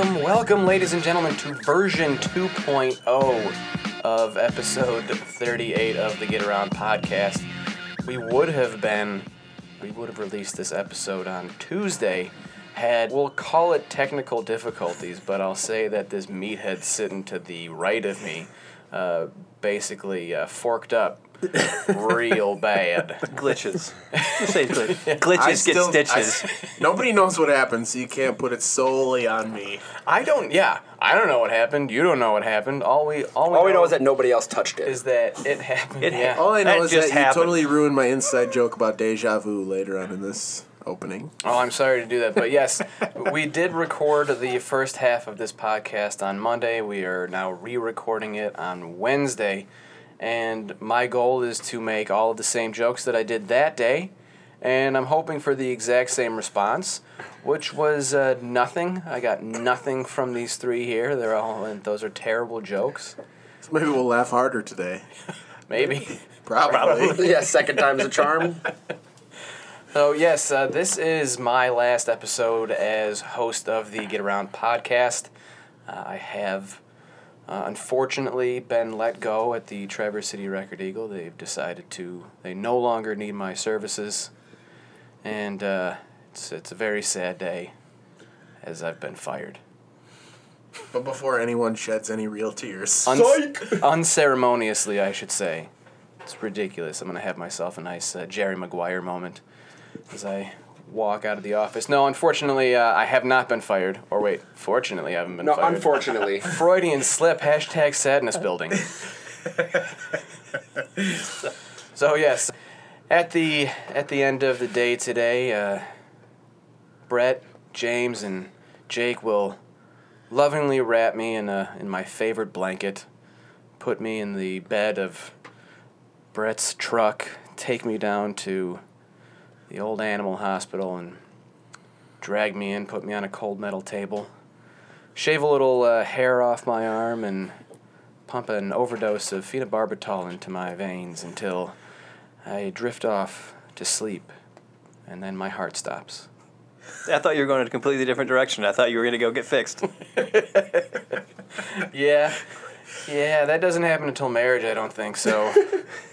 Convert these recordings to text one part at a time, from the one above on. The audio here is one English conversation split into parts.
Welcome, welcome, ladies and gentlemen, to version 2.0 of episode 38 of the Get Around podcast. We would have been, we would have released this episode on Tuesday had, we'll call it technical difficulties, but I'll say that this meathead sitting to the right of me uh, basically uh, forked up real bad. glitches. Just say glitch. Glitches I get still- I- stitches. nobody knows what happened, so you can't put it solely on me. I don't, yeah, I don't know what happened. You don't know what happened. All we, all we, All we know is that nobody else touched it. is that it happened. It yeah. All I know That is just that you happened. totally ruined my inside joke about deja vu later on in this opening. Oh, I'm sorry to do that, but yes, we did record the first half of this podcast on Monday. We are now re-recording it on Wednesday, and my goal is to make all of the same jokes that I did that day, and I'm hoping for the exact same response, which was uh, nothing. I got nothing from these three here. They're all, and those are terrible jokes. So maybe we'll laugh harder today. Maybe. Probably. yeah, second time's a charm. So yes, uh, this is my last episode as host of the Get Around podcast. Uh, I have uh, unfortunately been let go at the Traverse City Record Eagle. They've decided to they no longer need my services, and uh, it's it's a very sad day, as I've been fired. But before anyone sheds any real tears. Un- unceremoniously, I should say. It's ridiculous. I'm gonna have myself a nice uh, Jerry Maguire moment as I walk out of the office. No, unfortunately, uh, I have not been fired. Or wait, fortunately, I haven't been fired. No, fired. unfortunately. Freudian slip. Hashtag sadness building. so yes, at the at the end of the day today, uh, Brett, James, and Jake will lovingly wrap me in a in my favorite blanket, put me in the bed of Brett's truck, take me down to the old animal hospital, and drag me in, put me on a cold metal table shave a little uh, hair off my arm and pump an overdose of phenobarbital into my veins until I drift off to sleep, and then my heart stops. I thought you were going in a completely different direction. I thought you were going to go get fixed. Yeah, yeah, that doesn't happen until marriage, I don't think so.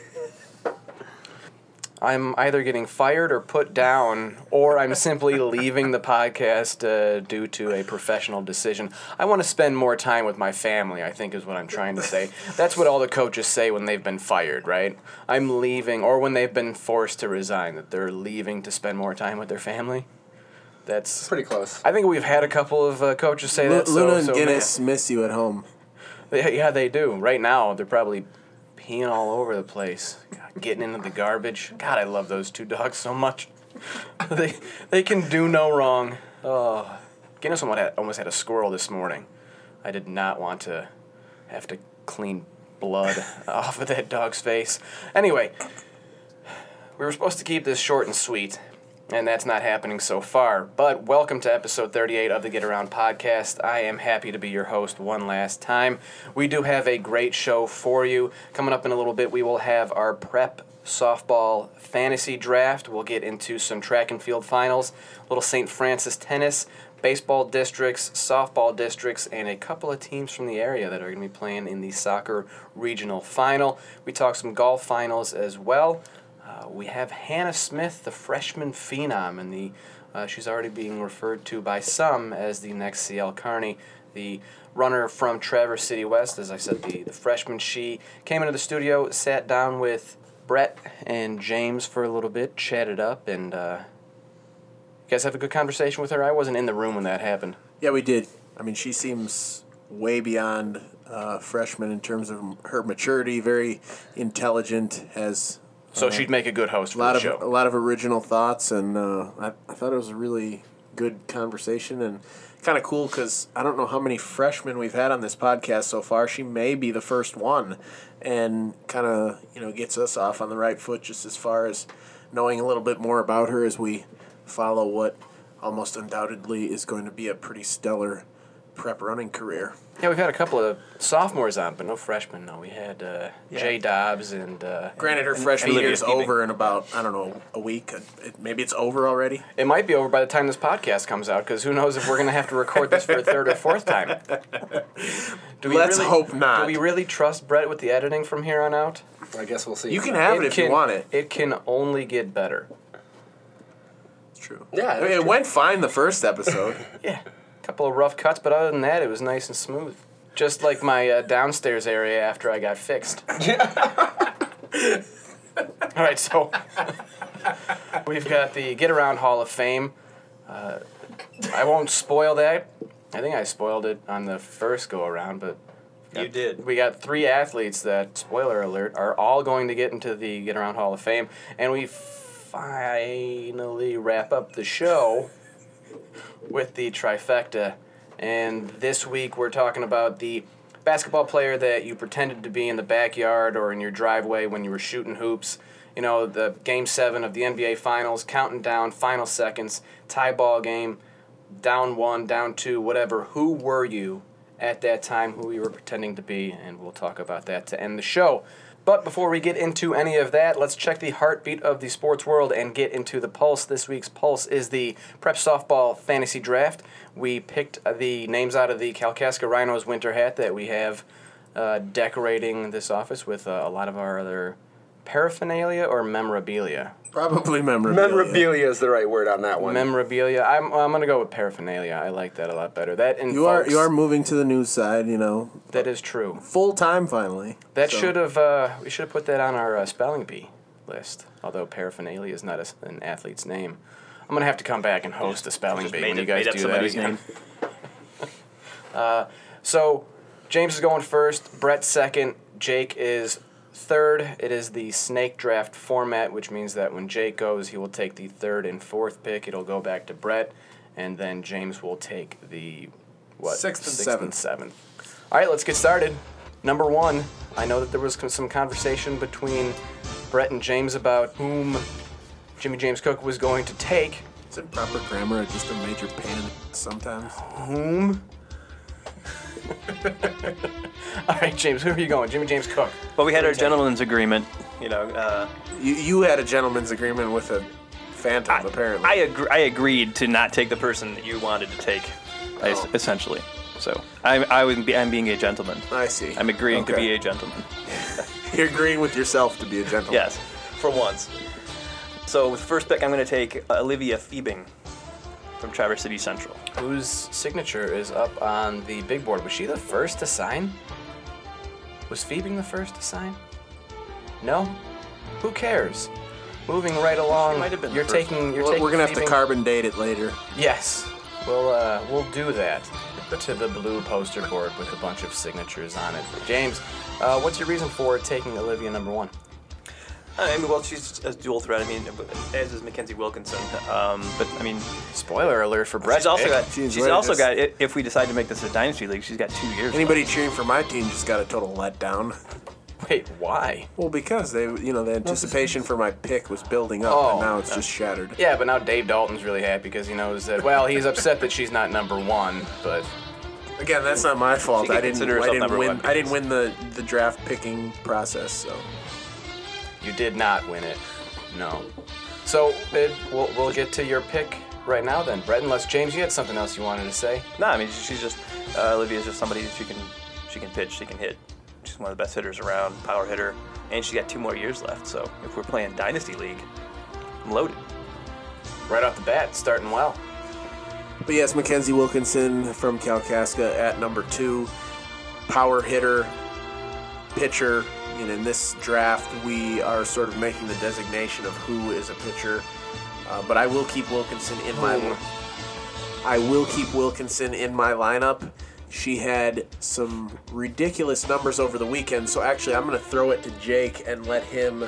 I'm either getting fired or put down, or I'm simply leaving the podcast uh, due to a professional decision. I want to spend more time with my family, I think is what I'm trying to say. That's what all the coaches say when they've been fired, right? I'm leaving, or when they've been forced to resign, that they're leaving to spend more time with their family. That's. Pretty close. I think we've had a couple of uh, coaches say Lu- that. so- Luna and so Guinness miss you at home. they- Yeah, they do. Right now, they're probably peeing all over the place, God, getting into the garbage. God, I love those two dogs so much. they they can do no wrong. Oh, Guinness almost had, almost had a squirrel this morning. I did not want to have to clean blood off of that dog's face. Anyway, we were supposed to keep this short and sweet, and that's not happening so far. But welcome to episode 38 of the Get Around podcast. I am happy to be your host one last time. We do have a great show for you. Coming up in a little bit, we will have our prep softball fantasy draft. We'll get into some track and field finals, little St. Francis tennis, baseball districts, softball districts, and a couple of teams from the area that are going to be playing in the soccer regional final. We talk some golf finals as well. Uh, we have Hannah Smith, the freshman phenom, and the uh, she's already being referred to by some as the next CL Carney, the runner from Traverse City West. As I said, the, the freshman. She came into the studio, sat down with Brett and James for a little bit, chatted up, and uh, you guys have a good conversation with her. I wasn't in the room when that happened. Yeah, we did. I mean, she seems way beyond uh, freshman in terms of her maturity. Very intelligent. Has So she'd make a good host a for lot the of show. a lot of original thoughts, and uh, I, I thought it was a really good conversation and kind of cool because I don't know how many freshmen we've had on this podcast so far. She may be the first one, and kind of you know gets us off on the right foot just as far as knowing a little bit more about her as we follow what almost undoubtedly is going to be a pretty stellar prep running career. Yeah, we've had a couple of sophomores on, but no freshmen. No, we had uh, Jay Dobbs and uh, Granted, her freshman year is over in about I don't know a week. It, maybe it's over already. it might be over by the time this podcast comes out because who knows if we're going to have to record this for a third or fourth time. Do Let's really, hope not. Do we really trust Brett with the editing from here on out? I guess we'll see. You can have it, if can, you want it. It can only get better. It's true. Yeah, I mean, that's it true. went fine the first episode. Yeah, a couple of rough cuts, but other than that, it was nice and smooth. Just like my uh, downstairs area after I got fixed. All right, so we've got the Get Around Hall of Fame. Uh, I won't spoil that. I think I spoiled it on the first go around, but You did. we got three athletes that, spoiler alert, are all going to get into the Get Around Hall of Fame, and we finally wrap up the show with the trifecta. And this week we're talking about the basketball player that you pretended to be in the backyard or in your driveway when you were shooting hoops. You know, the game seven of the NBA Finals, counting down, final seconds, tie ball game, down one, down two, whatever. Who were you at that time? Who you were pretending to be? And we'll talk about that to end the show. But before we get into any of that, let's check the heartbeat of the sports world and get into the pulse. This week's pulse is the Prep Softball Fantasy Draft. We picked the names out of the Kalkaska Rhinos winter hat that we have uh, decorating this office with uh, a lot of our other paraphernalia or memorabilia. Probably memorabilia. Memorabilia is the right word on that one. Memorabilia. I'm, I'm gonna go with paraphernalia. I like that a lot better. That and You are you are moving to the news side. You know, that is true. full time finally. That So- should have uh, we should have put that on our uh, spelling bee list. Although paraphernalia is not a s an athlete's name, I'm gonna have to come back and host a spelling bee made when you guys made up do that somebody's again. name. So James is going first. Brett second. Jake is third. It is the snake draft format, which means that when Jake goes, he will take the third and fourth pick. It'll go back to Brett, and then James will take the what Sixth and and seventh. seventh. All right, let's get started. Number one. I know that there was some conversation between Brett and James about whom Jimmy James Cook was going to take. Is it proper grammar? Just a major pain in the sometimes. Whom? All right, James. Who are you going? Jimmy James Cook. Well, we had our gentleman's agreement. You know, uh, You you had a gentleman's agreement with a phantom apparently. I agree, I agreed to not take the person that you wanted to take, I s- Oh. essentially. So I I would be I'm being a gentleman. I see. I'm agreeing to Okay. be a gentleman. You're agreeing with yourself to be a gentleman. Yes, for once. So with first pick, I'm going to take Olivia Fiebing from Traverse City Central. whose signature is up on the big board. Was she the first to sign? Was Phoebe the first to sign? No? Who cares? Moving right along. might have been you're first taking. You're Well, taking. we're gonna have to Phoebe- carbon date it later. Yes, we'll uh, we'll do that to the blue poster board with a bunch of signatures on it. James, uh, what's your reason for taking Olivia number one? I mean, well, she's a dual threat. I mean, as is Mackenzie Wilkinson. Um, but I mean, Spoiler alert for Brett. she's also got. She's She's also got. If we decide to make this a dynasty league, she's got two years. Anybody left. cheering for my team just got a total letdown. Wait, why? Well, because they, you know, the anticipation for my pick was building up, Oh, and now it's just shattered. Yeah, but now Dave Dalton's really happy because he knows that. Well, he's upset that she's not number one, but Again, that's not my fault. I didn't. I didn't win. I didn't win the the draft picking process. So you did not win it. No. So it, we'll we'll get to your pick right now then, Brett. Unless James, you had something else you wanted to say. No, I mean she's just uh, Olivia's just somebody that she can she can pitch, she can hit. She's one of the best hitters around, power hitter, and she's got two more years left. So if we're playing dynasty league, I'm loaded. Right off the bat, starting well. But yes, Mackenzie Wilkinson from Kalkaska at number two, power hitter, pitcher. And in this draft, we are sort of making the designation of who is a pitcher. Uh, but I will keep Wilkinson in my. I will keep Wilkinson in my lineup. She had some ridiculous numbers over the weekend, so actually, I'm going to throw it to Jake and let him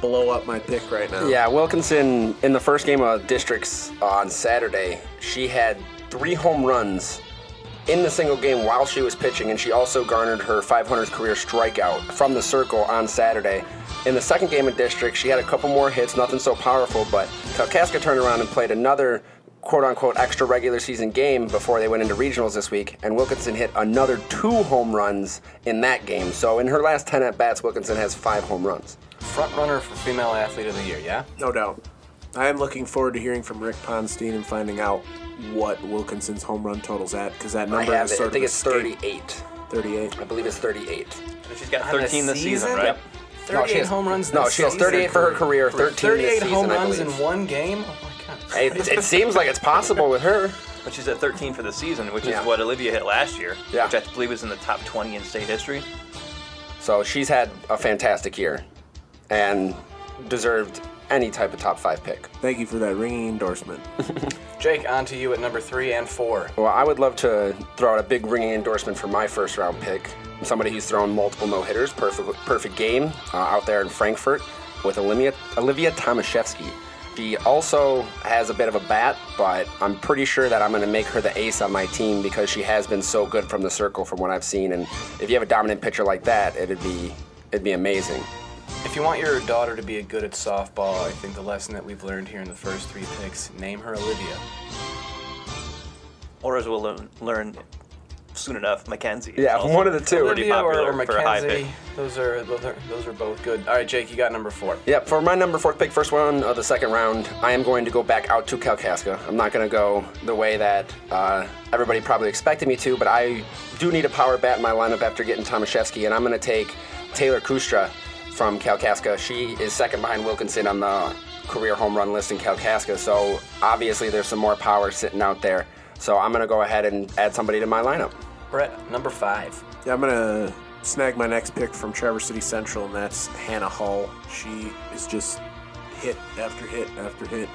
blow up my pick right now. Yeah, Wilkinson in the first game of districts on Saturday, she had three home runs in the single game while she was pitching, and she also garnered her 500th career strikeout from the circle on Saturday. In the second game of district, she had a couple more hits, nothing so powerful, but Kalkaska turned around and played another quote unquote extra regular season game before they went into regionals this week, and Wilkinson hit another two home runs in that game. So in her last 10 at bats, Wilkinson has five home runs. Front runner for female athlete of the year, yeah? No doubt. I am looking forward to hearing from Rick Ponstein and finding out what Wilkinson's home run total's at because that I number have is it. sort I think of it's escaped. 38. 38. I believe it's 38. She's got On the 13 this season, season? right? Yep. 38 No, she has- home runs no, this she has season. 38 for her career, 13 this 38 season, home I runs in believe. one game? Oh my god. It, it seems like it's possible with her. But she's at 13 for the season, which Yeah. is what Olivia hit last year, Yeah. which I believe was in the top 20 in state history. So she's had a fantastic year and deserved any type of top five pick. Thank you for that ringing endorsement. Jake, on to you at number three and four. Well, I would love to throw out a big ringing endorsement for my first round pick. Somebody who's thrown multiple no hitters, perfect, perfect game uh, out there in Frankfort with Olivia, Olivia Tomaszewski. She also has a bit of a bat, but I'm pretty sure that I'm going to make her the ace on my team because she has been so good from the circle from what I've seen. And if you have a dominant pitcher like that, it'd be it'd be amazing. If you want your daughter to be good at softball, I think the lesson that we've learned here in the first three picks, name her Olivia. Or as we'll learn, learn soon enough, Mackenzie. is Yeah, also one of the two. Pretty Olivia or, popular or for a high Mackenzie. pick. Those are, those are those are both good. All right, Jake, you got number four. Yep, for my number four pick, first one of the second round, I am going to go back out to Kalkaska. I'm not going to go the way that uh, everybody probably expected me to, but I do need a power bat in my lineup after getting Tomaszewski, and I'm going to take Taylor Kustra from Kalkaska. She is second behind Wilkinson on the career home run list in Kalkaska, so obviously there's some more power sitting out there. So I'm going to go ahead and add somebody to my lineup. Brett, number five. Yeah, I'm gonna snag my next pick from Traverse City Central, and that's Hannah Hull. She is just hit after hit after hit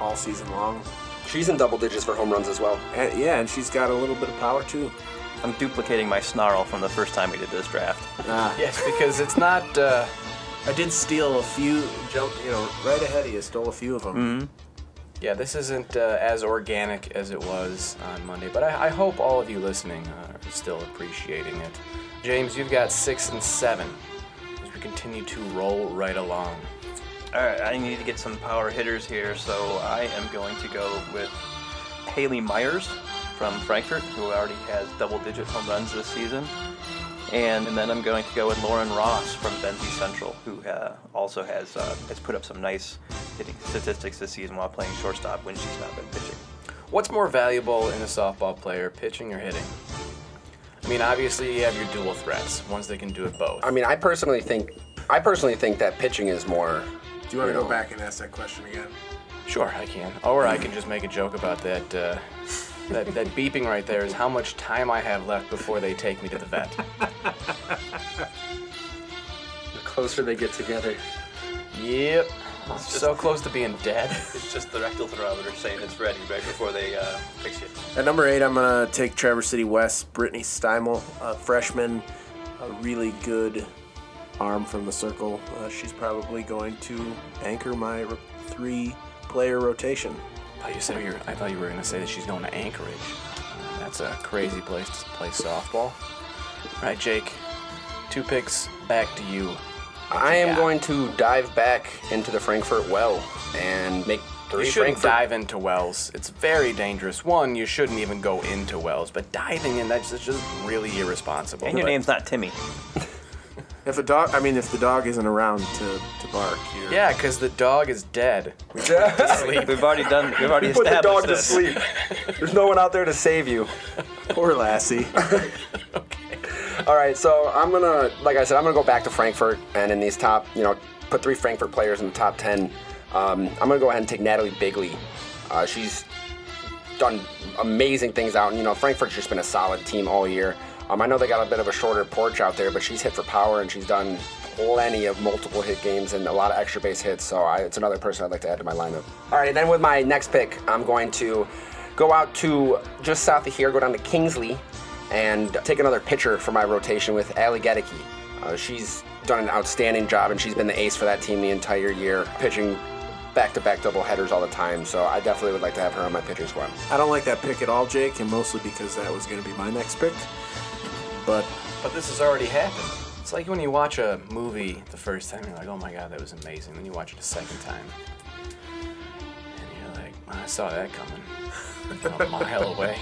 all season long. She's in double digits for home runs as well. And, yeah, and she's got a little bit of power too. I'm duplicating my snarl from the first time we did this draft. Ah, Yes, because it's not. Uh, I did steal a few. Jump, you know, right ahead of you. Stole a few of them. Hmm. yeah, this isn't uh, as organic as it was on Monday, but I, I hope all of you listening uh, are still appreciating it. James, you've got six and seven as we continue to roll right along. All right, I need to get some power hitters here, so I am going to go with Haley Myers from Frankfort, who already has double-digit home runs this season. And, and then I'm going to go with Lauren Ross from Benzie Central, who uh, also has uh, has put up some nice hitting statistics this season while playing shortstop when she's not been pitching. What's more valuable in a softball player, pitching or hitting? I mean, obviously you have your dual threats, ones that can do it both. I mean, I personally think, I personally think that pitching is more. Do you want to know, go back and ask that question again? Sure, I can. Or I can just make a joke about that. Uh, that, that beeping right there is how much time I have left before they take me to the vet. The closer they get together. Yep. so close to being dead. It's just the rectal thermometer saying it's ready right before they uh, fix you. At number eight, I'm gonna take Traverse City West, Brittany Steimel, a freshman, a really good arm from the circle. Uh, she's probably going to anchor my three-player rotation. I thought you said you were, I thought you were gonna say that she's going to Anchorage. That's a crazy place to play softball. All right, Jake. Two picks back to you. I am Yeah. going to dive back into the Frankfort well and make three You shouldn't Frankfort. dive into wells. It's very dangerous. One, you shouldn't even go into wells, but diving in, that's that's just really irresponsible. And your But- name's not Timmy. If a dog, I mean, if the dog isn't around to, to bark, you're, Yeah, because the dog is dead. We've already done. We've already Put the established dog to this. sleep. There's no one out there to save you. poor Lassie. Okay. All right, so I'm gonna, like I said, I'm gonna go back to Frankfort, and in these top, you know, put three Frankfort players in the top ten. Um, I'm gonna go ahead and take Natalie Bigley. Uh, she's done amazing things out, and you know, Frankfort's just been a solid team all year. Um, I know they got a bit of a shorter porch out there, but she's hit for power, and she's done plenty of multiple hit games and a lot of extra base hits. So I, it's another person I'd like to add to my lineup. All right, and then with my next pick, I'm going to go out to just south of here, go down to Kingsley, and take another pitcher for my rotation with Ali Gedicke. Uh, she's done an outstanding job, and she's been the ace for that team the entire year, pitching back-to-back double headers all the time. So I definitely would like to have her on my pitcher squad. I don't like that pick at all, Jake, and mostly because that was going to be my next pick. But But this has already happened. It's like when you watch a movie the first time, you're like, oh my god, that was amazing. Then you watch it a second time. And you're like, I saw that coming a mile away.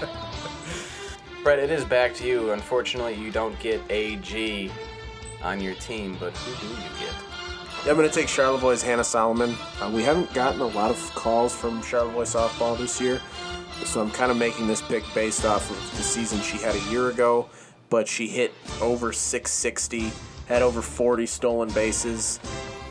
Brett, it is back to you. Unfortunately, you don't get AG on your team, but who do you get? Yeah, I'm going to take Charlevoix's Hannah Solomon. Uh, we haven't gotten a lot of calls from Charlevoix softball this year, so I'm kind of making this pick based off of the season she had a year ago. But she hit over 660, had over 40 stolen bases,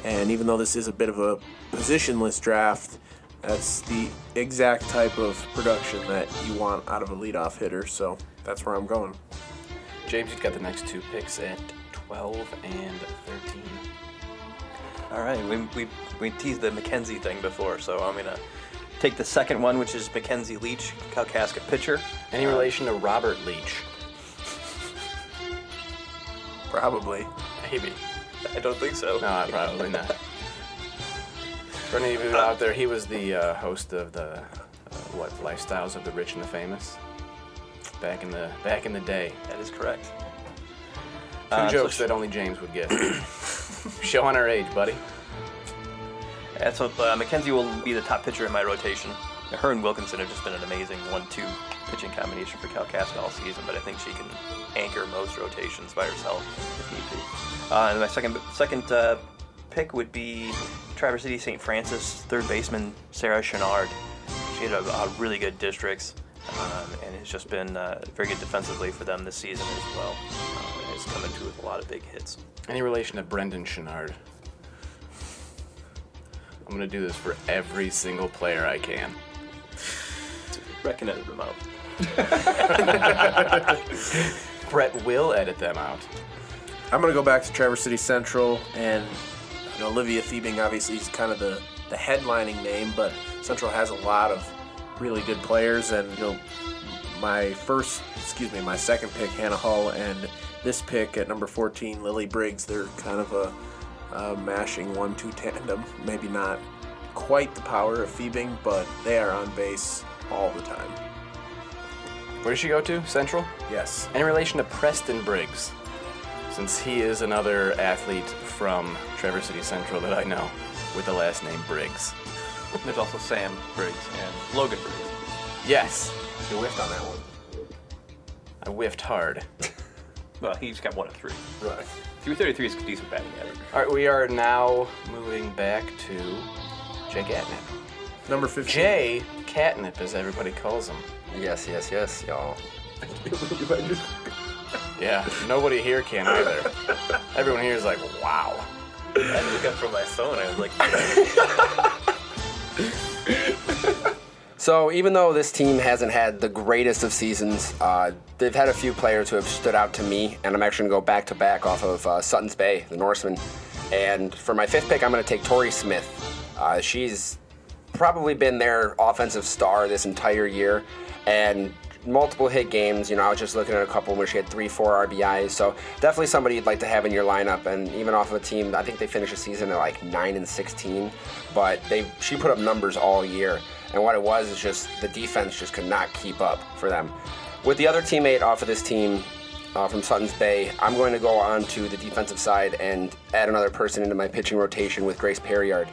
and even though this is a bit of a positionless draft, that's the exact type of production that you want out of a leadoff hitter. So that's where I'm going. James, you've got the next two picks at 12 and 13. All right, we, we, we teased the Mackenzie thing before, so I'm going to take the second one, which is Mackenzie Leach, Kalkaska pitcher. Any uh, relation to Robert Leach? Probably. Maybe. I don't think so. No, probably not. For any of you out there, he was the uh, host of the uh, what lifestyles of the rich and the famous back in the back in the day. That is correct. Two Uh, so jokes sh- that only James would get. Showing our age, buddy. That's what uh, Mackenzie will be the top pitcher in my rotation. Her and Wilkinson have just been an amazing one-two pitching combination for Kalkaska all season, but I think she can anchor most rotations by herself if need be. Uh, and my second second uh, pick would be Traverse City St. Francis third baseman Sarah Chenard. She had a, a really good districts um, and has just been uh, very good defensively for them this season as well. Um, has come into with a lot of big hits. Any relation to Brendan Chenard? I'm gonna do this for every single player I can. Recommended them out. Brett will edit them out. I'm gonna go back to Traverse City Central, and you know, Olivia Thiebing obviously is kind of the the headlining name, but Central has a lot of really good players, and you know, my first, excuse me, my second pick, Hannah Hall and this pick at number 14, Lily Briggs. They're kind of a, a mashing one-two tandem. Maybe not quite the power of Thiebing, but they are on base all the time. Where does she go to? Central? Yes. Any relation to Preston Briggs? Since he is another athlete from Traverse City Central that I know with the last name Briggs. There's also Sam Briggs and Logan Briggs. Yes, You whiffed on that one. I whiffed hard. Well, he's got one of three. Right. 333 is a decent batting average. All right, we are now moving back to Jay Catnip. Number 15. Jay Catnip, as everybody calls them. Yes, yes, yes, y'all. Yeah, nobody here can either. Everyone here is like, wow. I had to look up from my phone. I was like, So even though this team hasn't had the greatest of seasons, uh, they've had a few players who have stood out to me, and I'm actually going to go back to back off of uh, Sutton's Bay, the Norseman. And for my fifth pick, I'm going to take Tori Smith. Uh, she's probably been their offensive star this entire year, and multiple hit games. You know, I was just looking at a couple where she had three, four RBIs. So definitely somebody you'd like to have in your lineup. And even off of a team, I think they finished the season at like nine and 16, but they she put up numbers all year. And what it was is just the defense just could not keep up for them. With the other teammate off of this team, uh, from Sutton's Bay. I'm going to go on to the defensive side and add another person into my pitching rotation with Grace Perriard.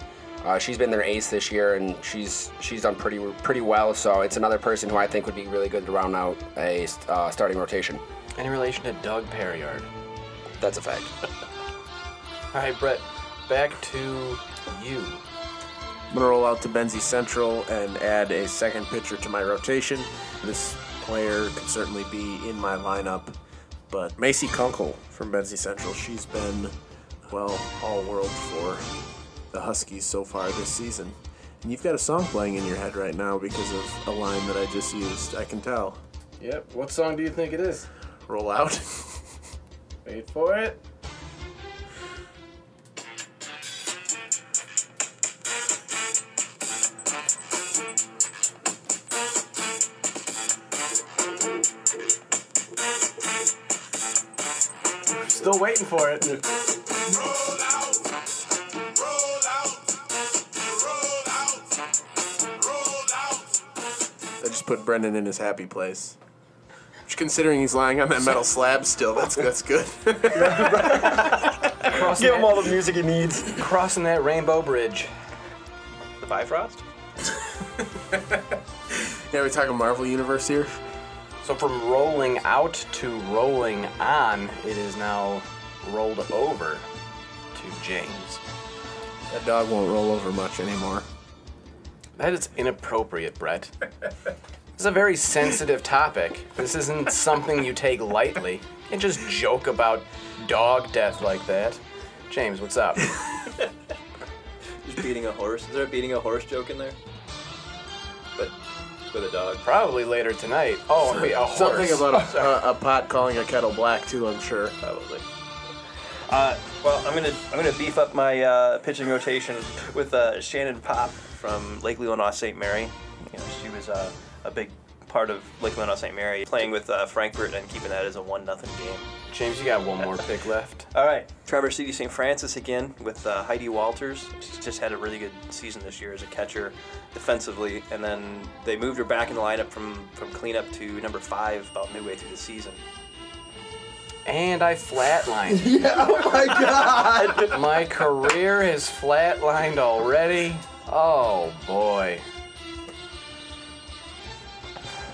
Uh, she's been their ace this year, and she's she's done pretty pretty well. So it's another person who I think would be really good to round out a uh, starting rotation. Any relation to Doug Perriard? That's a fact. All right, Brett, back to you. I'm gonna roll out to Benzie Central and add a second pitcher to my rotation. This player could certainly be in my lineup, but Macy Kunkel from Benzie Central, she's been, well, all world for the Huskies so far this season. And you've got a song playing in your head right now because of a line that I just used. I can tell. Yep. What song do you think it is? Roll out. Wait for it. Still waiting for it. Just put Brendan in his happy place. Which, considering he's lying on that metal slab still, that's that's good. Crossing Give him that, all the music he needs. crossing that rainbow bridge. the Bifrost? Yeah, we're talking Marvel Universe here. So from rolling out to rolling on, it is now rolled over to James. That dog won't roll over much anymore. That is inappropriate, Brett. This is a very sensitive topic. This isn't something you take lightly. You can't just joke about dog death like that. James, what's up? Just beating a horse. Is there a beating a horse joke in there? But with a dog. Probably later tonight. Oh, wait, a horse. Something about a, a, a pot calling a kettle black too. I'm sure. Probably. Uh, well, I'm gonna I'm gonna beef up my uh, pitching rotation with uh, Shannon Pop from Lake Leelanau St. Mary. You know, she was uh, a big part of Lake Leelanau St. Mary, playing with uh, Frankfort and keeping that as a one nothing game. James, you got one more pick left. All right, Traverse City St. Francis again with uh, Heidi Walters. She's just had a really good season this year as a catcher defensively, and then they moved her back in the lineup from from cleanup to number five about midway through the season. And I flatlined. Yeah. Oh my God. My career has flatlined already. Oh boy.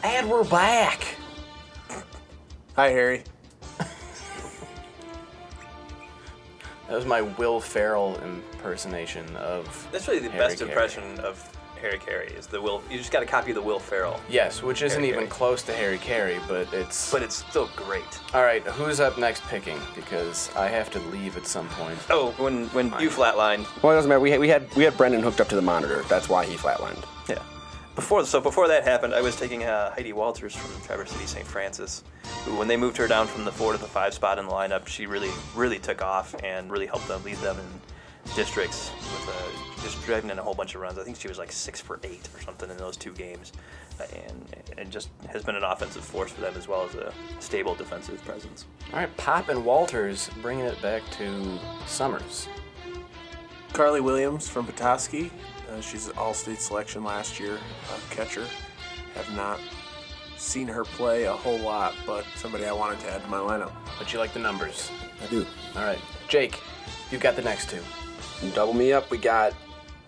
And we're back. Hi, Harry. That was my Will Ferrell impersonation of. That's really the Harry best Caray. impression of Harry Caray is the Will. You just got to copy the Will Ferrell, Yes, which isn't Harry even Caray. close to Harry Caray, but it's. but it's still great. All right, who's up next picking? Because I have to leave at some point. Oh, when when you flatlined, Well, it doesn't matter. We had, we had we had Brendan hooked up to the monitor. That's why he flatlined. yeah. Before so before that happened, I was taking uh, Heidi Walters from Traverse City St. Francis, who when they moved her down from the four to the five spot in the lineup, she really really took off and really helped them lead them in districts with uh, just driving in a whole bunch of runs. I think she was like six for eight or something in those two games, and and just has been an offensive force for them as well as a stable defensive presence. All right, Pop and Walters bringing it back to Summers. Carly Williams from Petoskey. Uh, she's an all-state selection last year, uh, catcher. Have not seen her play a whole lot, but somebody I wanted to add to my lineup. But you like the numbers. I do. All right, Jake, you've got the next two. Double me up. We got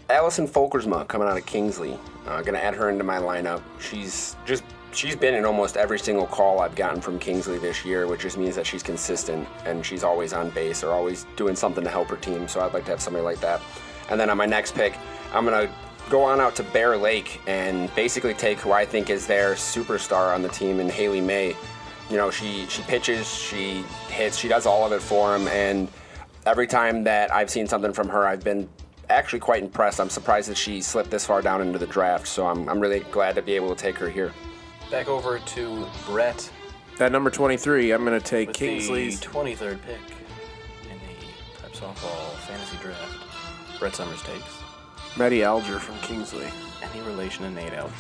Allison Folkersma coming out of Kingsley. Uh, gonna add her into my lineup. She's just she's been in almost every single call I've gotten from Kingsley this year, which just means that she's consistent and she's always on base or always doing something to help her team. So I'd like to have somebody like that. And then on my next pick, I'm gonna go on out to Bear Lake and basically take who I think is their superstar on the team in Haley May. You know, she she pitches, she hits, she does all of it for him, and every time that I've seen something from her, I've been actually quite impressed. I'm surprised that she slipped this far down into the draft, so I'm, I'm really glad to be able to take her here. Back over to Brett At number 23, I'm going to take with Kingsley's. the 23rd pick in the Prep Softball Fantasy Draft. Brett Summers takes. Maddie Alger from Kingsley. Any relation to Nate Alger?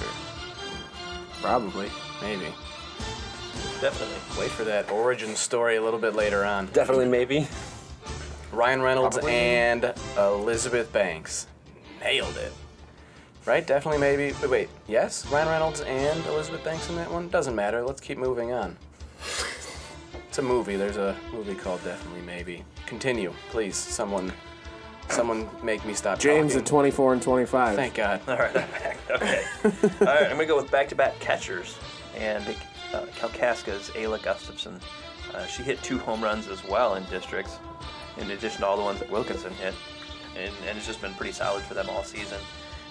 Probably. Maybe. Definitely. Wait for that origin story a little bit later on. Definitely, maybe. Ryan Reynolds Probably. and Elizabeth Banks. Nailed it. Right? Definitely, maybe. Wait, wait. Yes? Ryan Reynolds and Elizabeth Banks in that one? Doesn't matter. Let's keep moving on. It's a movie. There's a movie called Definitely Maybe. Continue, please. Someone someone make me stop James talking. at 24 and 25. Thank God. All right, I'm back. Okay. All right, I'm gonna go with back-to-back catchers, and uh, Kalkaska's Ayla Gustafson. Uh, she hit two home runs as well in districts, in addition to all the ones that Wilkinson hit, and, and it's just been pretty solid for them all season.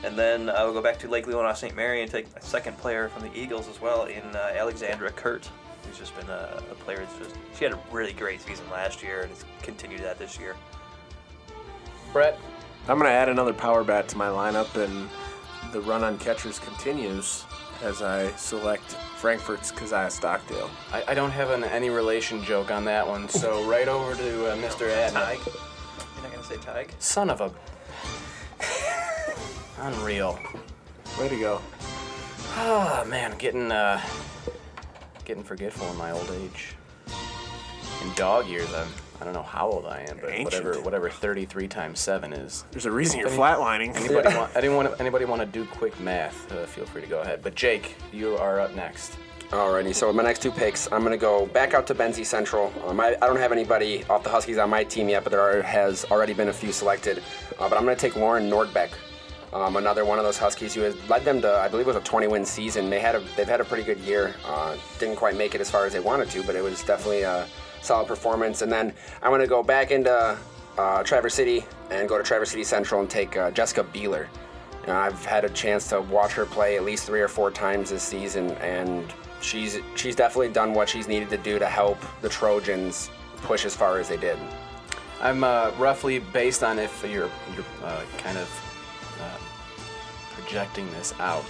And then I will go back to Lake Leelanau St. Mary and take a second player from the Eagles as well in uh, Alexandra Kurt, who's just been a, a player that's just she had a really great season last year and has continued that this year. Brett, I'm going to add another power bat to my lineup, and the run on catchers continues as I select Frankfort's Keziah Stockdale. I, I don't have an any relation joke on that one, so right over to uh, Mr. Adnick. Tig. You're not gonna say Tig? Son of a. Unreal. Way to go. Ah, man, getting uh, getting forgetful in my old age. In dog years, I'm. I don't know how old I am, but Ancient. whatever whatever 33 times seven is. There's a reason you're Any- flatlining. Anybody want? Anyone? Anybody want to do quick math? Uh, feel free to go ahead. But Jake, you are up next. Alrighty, so with my next two picks, I'm gonna go back out to Benzie Central. Um, I, I don't have anybody off the Huskies on my team yet, but there are, has already been a few selected. Uh, but I'm gonna take Lauren Nordbeck Um, another one of those Huskies who has led them to, I believe, it was a 20-win season. They had a, they've had a pretty good year. Uh, didn't quite make it as far as they wanted to, but it was definitely a solid performance. And then I'm going to go back into uh, Traverse City and go to Traverse City Central and take uh, Jessica Beeler. You know, I've had a chance to watch her play at least three or four times this season, and she's she's definitely done what she's needed to do to help the Trojans push as far as they did. I'm uh, roughly based on if you're you're uh, kind of uh, projecting this out.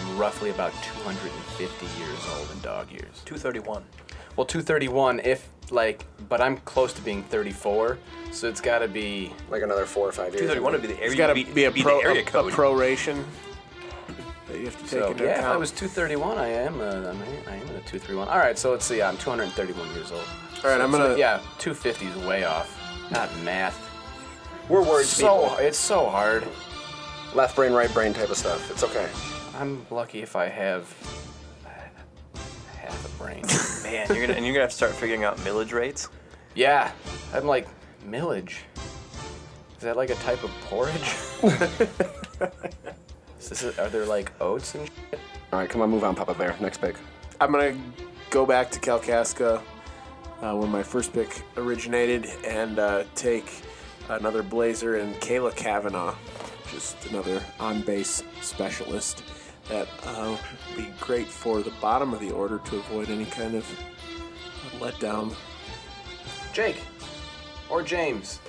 I'm roughly about 250 years old in dog years. 231. Well, 231 if like, but I'm close to being 34, so it's got to be. Like another four or five years. 231 would be the area. There's got to be, be a be pro the area a, a proration that you have to take So into yeah, if. I was 231, I am. Uh, I'm, I am at a 231. All right, so let's see. I'm 231 years old. All right, I'm So, gonna. yeah, 250 is way off. Not math. We're words So people. it's so hard. Left brain, right brain type of stuff. It's okay. I'm lucky if I have half a brain. Man, you're gonna and you're gonna have to start figuring out millage rates. yeah, I'm like millage. Is that like a type of porridge? Is this a- are there like oats and shit? All right, come on, move on, Papa Bear. Next pick. I'm gonna go back to Kalkaska, uh, where my first pick originated, and uh, take another Blazer and Kayla Kavanaugh, just another on-base specialist that uh, would be great for the bottom of the order to avoid any kind of letdown. Jake or James,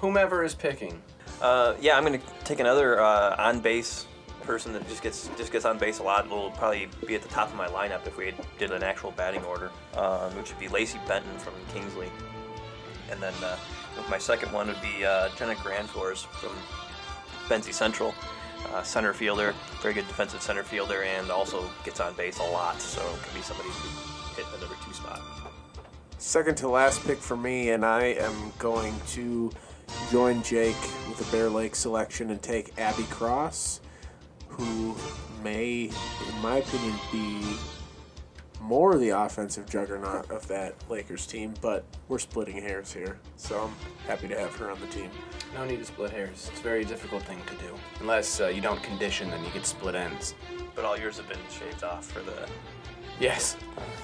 whomever is picking. Uh, yeah, I'm gonna take another uh, on base person that just gets just gets on base a lot. Will probably be at the top of my lineup if we did an actual batting order, um, which would be Lacey Benton from Kingsley, and then uh, my second one would be uh, Jenna Grandfors from Benzie Central, uh, center fielder, very good defensive center fielder, and also gets on base a lot, so can be somebody who hit the number two spot. Second to last pick for me, and I am going to join Jake with a Bear Lake selection and take Abby Cross, who may, in my opinion, be more the offensive juggernaut of that Lakers team, but we're splitting hairs here, so I'm happy to have her on the team. No need to split hairs. It's a very difficult thing to do. Unless uh, you don't condition, then you get split ends. But all yours have been shaved off for the Yes.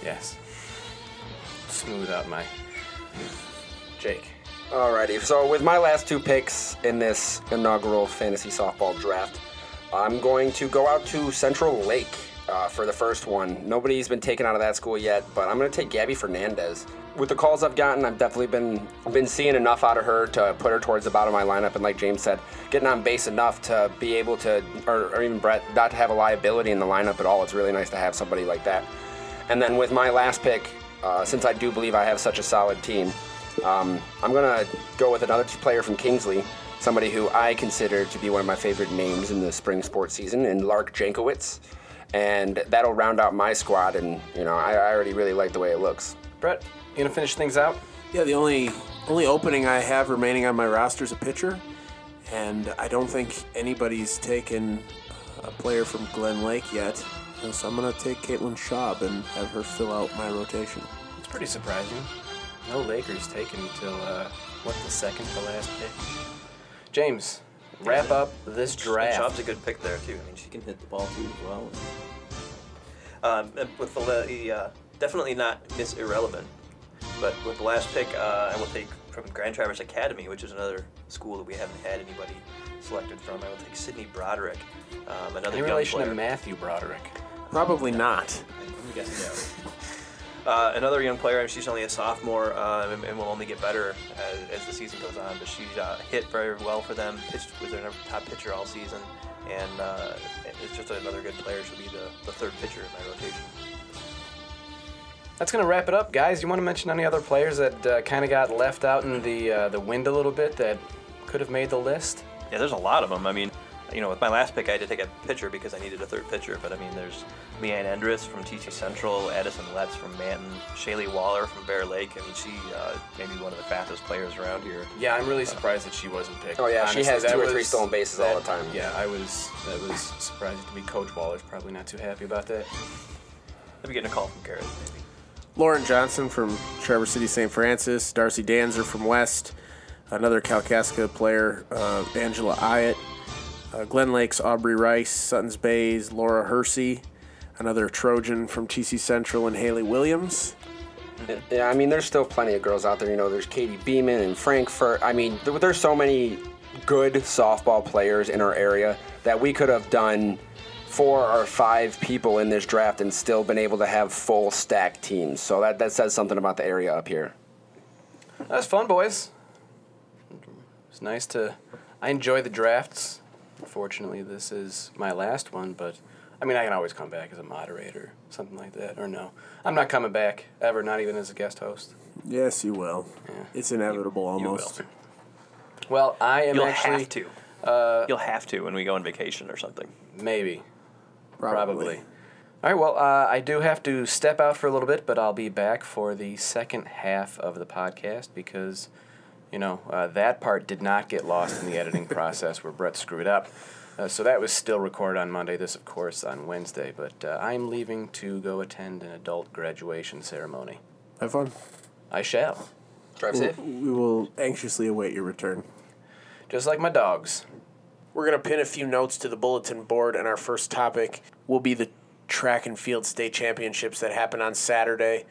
Yes. Smooth out my. Jake. Alrighty, so with my last two picks in this inaugural fantasy softball draft, I'm going to go out to Central Lake uh, for the first one. Nobody's been taken out of that school yet, but I'm going to take Gabby Fernandez. With the calls I've gotten, I've definitely been been seeing enough out of her to put her towards the bottom of my lineup, and like James said, getting on base enough to be able to, or, or even Brett, not to have a liability in the lineup at all. It's really nice to have somebody like that. And then with my last pick, uh, since I do believe I have such a solid team, um, I'm gonna go with another player from Kingsley, somebody who I consider to be one of my favorite names in the spring sports season, and Lark Jankowicz, and that'll round out my squad. And you know, I, I already really like the way it looks. Brett, you gonna finish things out? Yeah, the only only opening I have remaining on my roster is a pitcher, and I don't think anybody's taken a player from Glen Lake yet. So I'm gonna take Caitlin Schaub and have her fill out my rotation. It's pretty surprising. No Lakers taken until uh, what the second to last pick. James, wrap up this draft. Schaub's a good pick there too. I mean, she can hit the ball too as well. Um, with the, la- uh, definitely not Miss Irrelevant, but with the last pick, uh, I will take from Grand Traverse Academy, which is another school that we haven't had anybody selected from. I will take Sydney Broderick, um, another Any young relation player. to Matthew Broderick? Probably not. I'm guessing no. Uh, another young player, she's only a sophomore uh, and, and will only get better as, as the season goes on. But she uh, hit very well for them, pitched was their top pitcher all season, and uh, it's just another good player. She'll be the, the third pitcher in my rotation. That's gonna wrap it up, guys. You want to mention any other players that uh, kind of got left out in the uh, the wind a little bit that could have made the list? Yeah, there's a lot of them. I mean, you know, with my last pick, I had to take a pitcher because I needed a third pitcher. But I mean, there's Leanne Endress from TC Central, Addison Letts from Manton, Shaylee Waller from Bear Lake. I mean, she uh, may be one of the fastest players around here. Yeah, I'm really surprised that she wasn't picked. Oh, yeah, she has two or three stolen bases all the time. Yeah, I was. That was surprising to me. Coach Waller's probably not too happy about that. I'll be getting a call from Garrett, maybe. Lauren Johnson from Traverse City St. Francis, Darcy Danzer from West, another Kalkaska player, uh, Angela Iott, Uh, Glen Lake's Aubrey Rice, Sutton's Bay's Laura Hersey, another Trojan from TC Central, and Haley Williams. Yeah, I mean, there's still plenty of girls out there. You know, there's Katie Beeman and Frankfort. I mean, there, there's so many good softball players in our area that we could have done four or five people in this draft and still been able to have full stack teams. So that, that says something about the area up here. That's fun, boys. It's nice to. I enjoy the drafts. Unfortunately, this is my last one, but I mean, I can always come back as a moderator, something like that. Or no, I'm not coming back ever, not even as a guest host. Yes, you will. Yeah. It's inevitable You almost. will. Well, I am You'll actually have to. Uh, You'll have to when we go on vacation or something. maybe, probably. All right. Well, uh, I do have to step out for a little bit, but I'll be back for the second half of the podcast because, you know, uh, that part did not get lost in the editing process where Brett screwed up. Uh, so that was still recorded on Monday. This, of course, on Wednesday. But uh, I'm leaving to go attend an adult graduation ceremony. Have fun. I shall, Drive safe. We will anxiously await your return. just like my dogs. We're going to pin a few notes to the bulletin board, and our first topic will be the track and field state championships that happen on Saturday.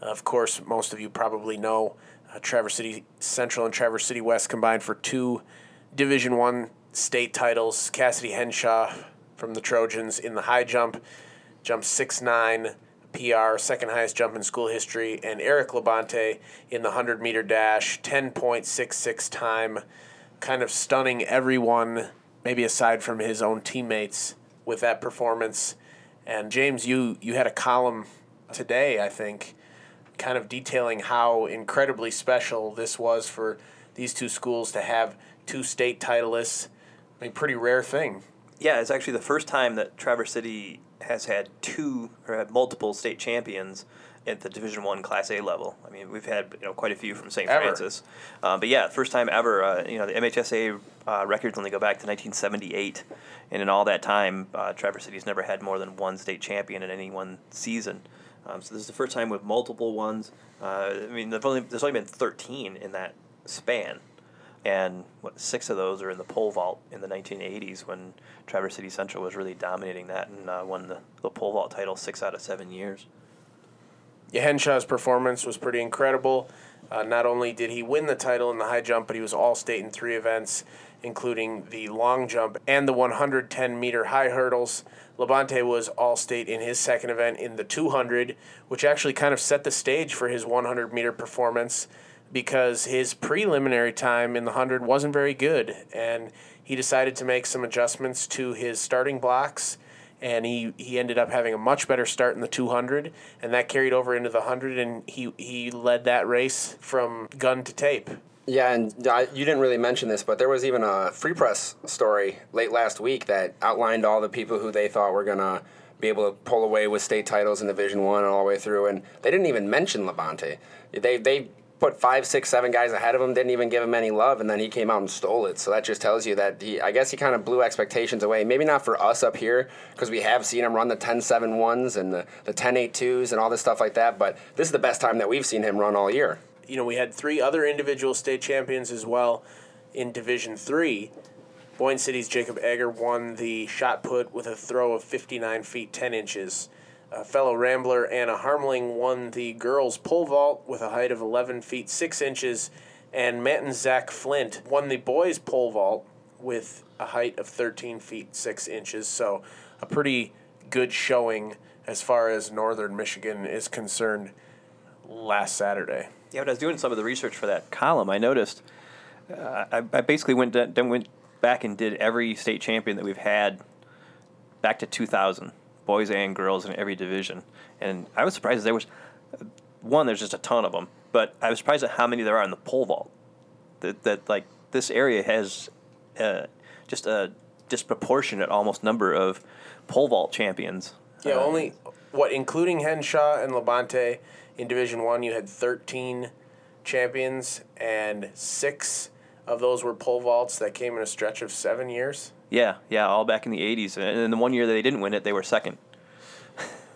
Of course, most of you probably know uh, Traverse City Central and Traverse City West combined for two Division One state titles. Cassidy Henshaw from the Trojans in the high jump, jumped six nine PR, second highest jump in school history, and Eric Labonte in the 100 meter dash, 10.66 time, kind of stunning everyone, maybe aside from his own teammates, with that performance. And James, you, you had a column today, I think, kind of detailing how incredibly special this was for these two schools to have two state titleists. I mean, pretty rare thing. Yeah, it's actually the first time that Traverse City has had two or had multiple state champions at the Division One Class A level. I mean, we've had you know quite a few from St. Francis, um, but yeah, first time ever. Uh, you know, the MHSAA uh, records only go back to 1978, and in all that time, uh, Traverse City's never had more than one state champion in any one season. Um, so this is the first time with multiple ones. Uh, I mean, only, there's only been 13 in that span and what six of those are in the pole vault in the 1980s when Traverse City Central was really dominating that and uh, won the, the pole vault title six out of seven years. Yeah, Henshaw's performance was pretty incredible. Uh, not only did he win the title in the high jump, but he was all state in three events, including the long jump and the 110 meter high hurdles. Labonte was all state in his second event in the 200, which actually kind of set the stage for his 100 meter performance because his preliminary time in the 100 wasn't very good. And he decided to make some adjustments to his starting blocks and he, he ended up having a much better start in the 200 and that carried over into the 100 and he, he led that race from gun to tape Yeah, and uh, you didn't really mention this, but there was even a free press story late last week that outlined all the people who they thought were gonna be able to pull away with state titles in Division One all the way through, and they didn't even mention Labonte. They they put five, six, seven guys ahead of him, didn't even give him any love, and then he came out and stole it. So that just tells you that he, I guess he kind of blew expectations away. Maybe not for us up here, because we have seen him run the 10 7 ones and the, the 10 8 2s and all this stuff like that, but this is the best time that we've seen him run all year. You know we had three other individual state champions as well in division three boyne city's jacob ager won the shot put with a throw of 59 feet 10 inches uh, fellow rambler anna harmeling won the girls pole vault with a height of 11 feet 6 inches and Manton Zach Flint won the boys pole vault with a height of 13 feet 6 inches. So a pretty good showing as far as northern Michigan is concerned last Saturday. Yeah, when I was doing some of the research for that column, I noticed uh, I, I basically went went back and did every state champion that we've had back to 2000, boys and girls in every division, and I was surprised there was one. There's just a ton of them, but I was surprised at how many there are in the pole vault. That that like this area has uh, just a disproportionate almost number of pole vault champions. Yeah, Uh, only what including Henshaw and Labonte in Division One, you had thirteen champions, and six of those were pole vaults that came in a stretch of seven years. Yeah, yeah, all back in the '80s, and then the one year that they didn't win it, they were second.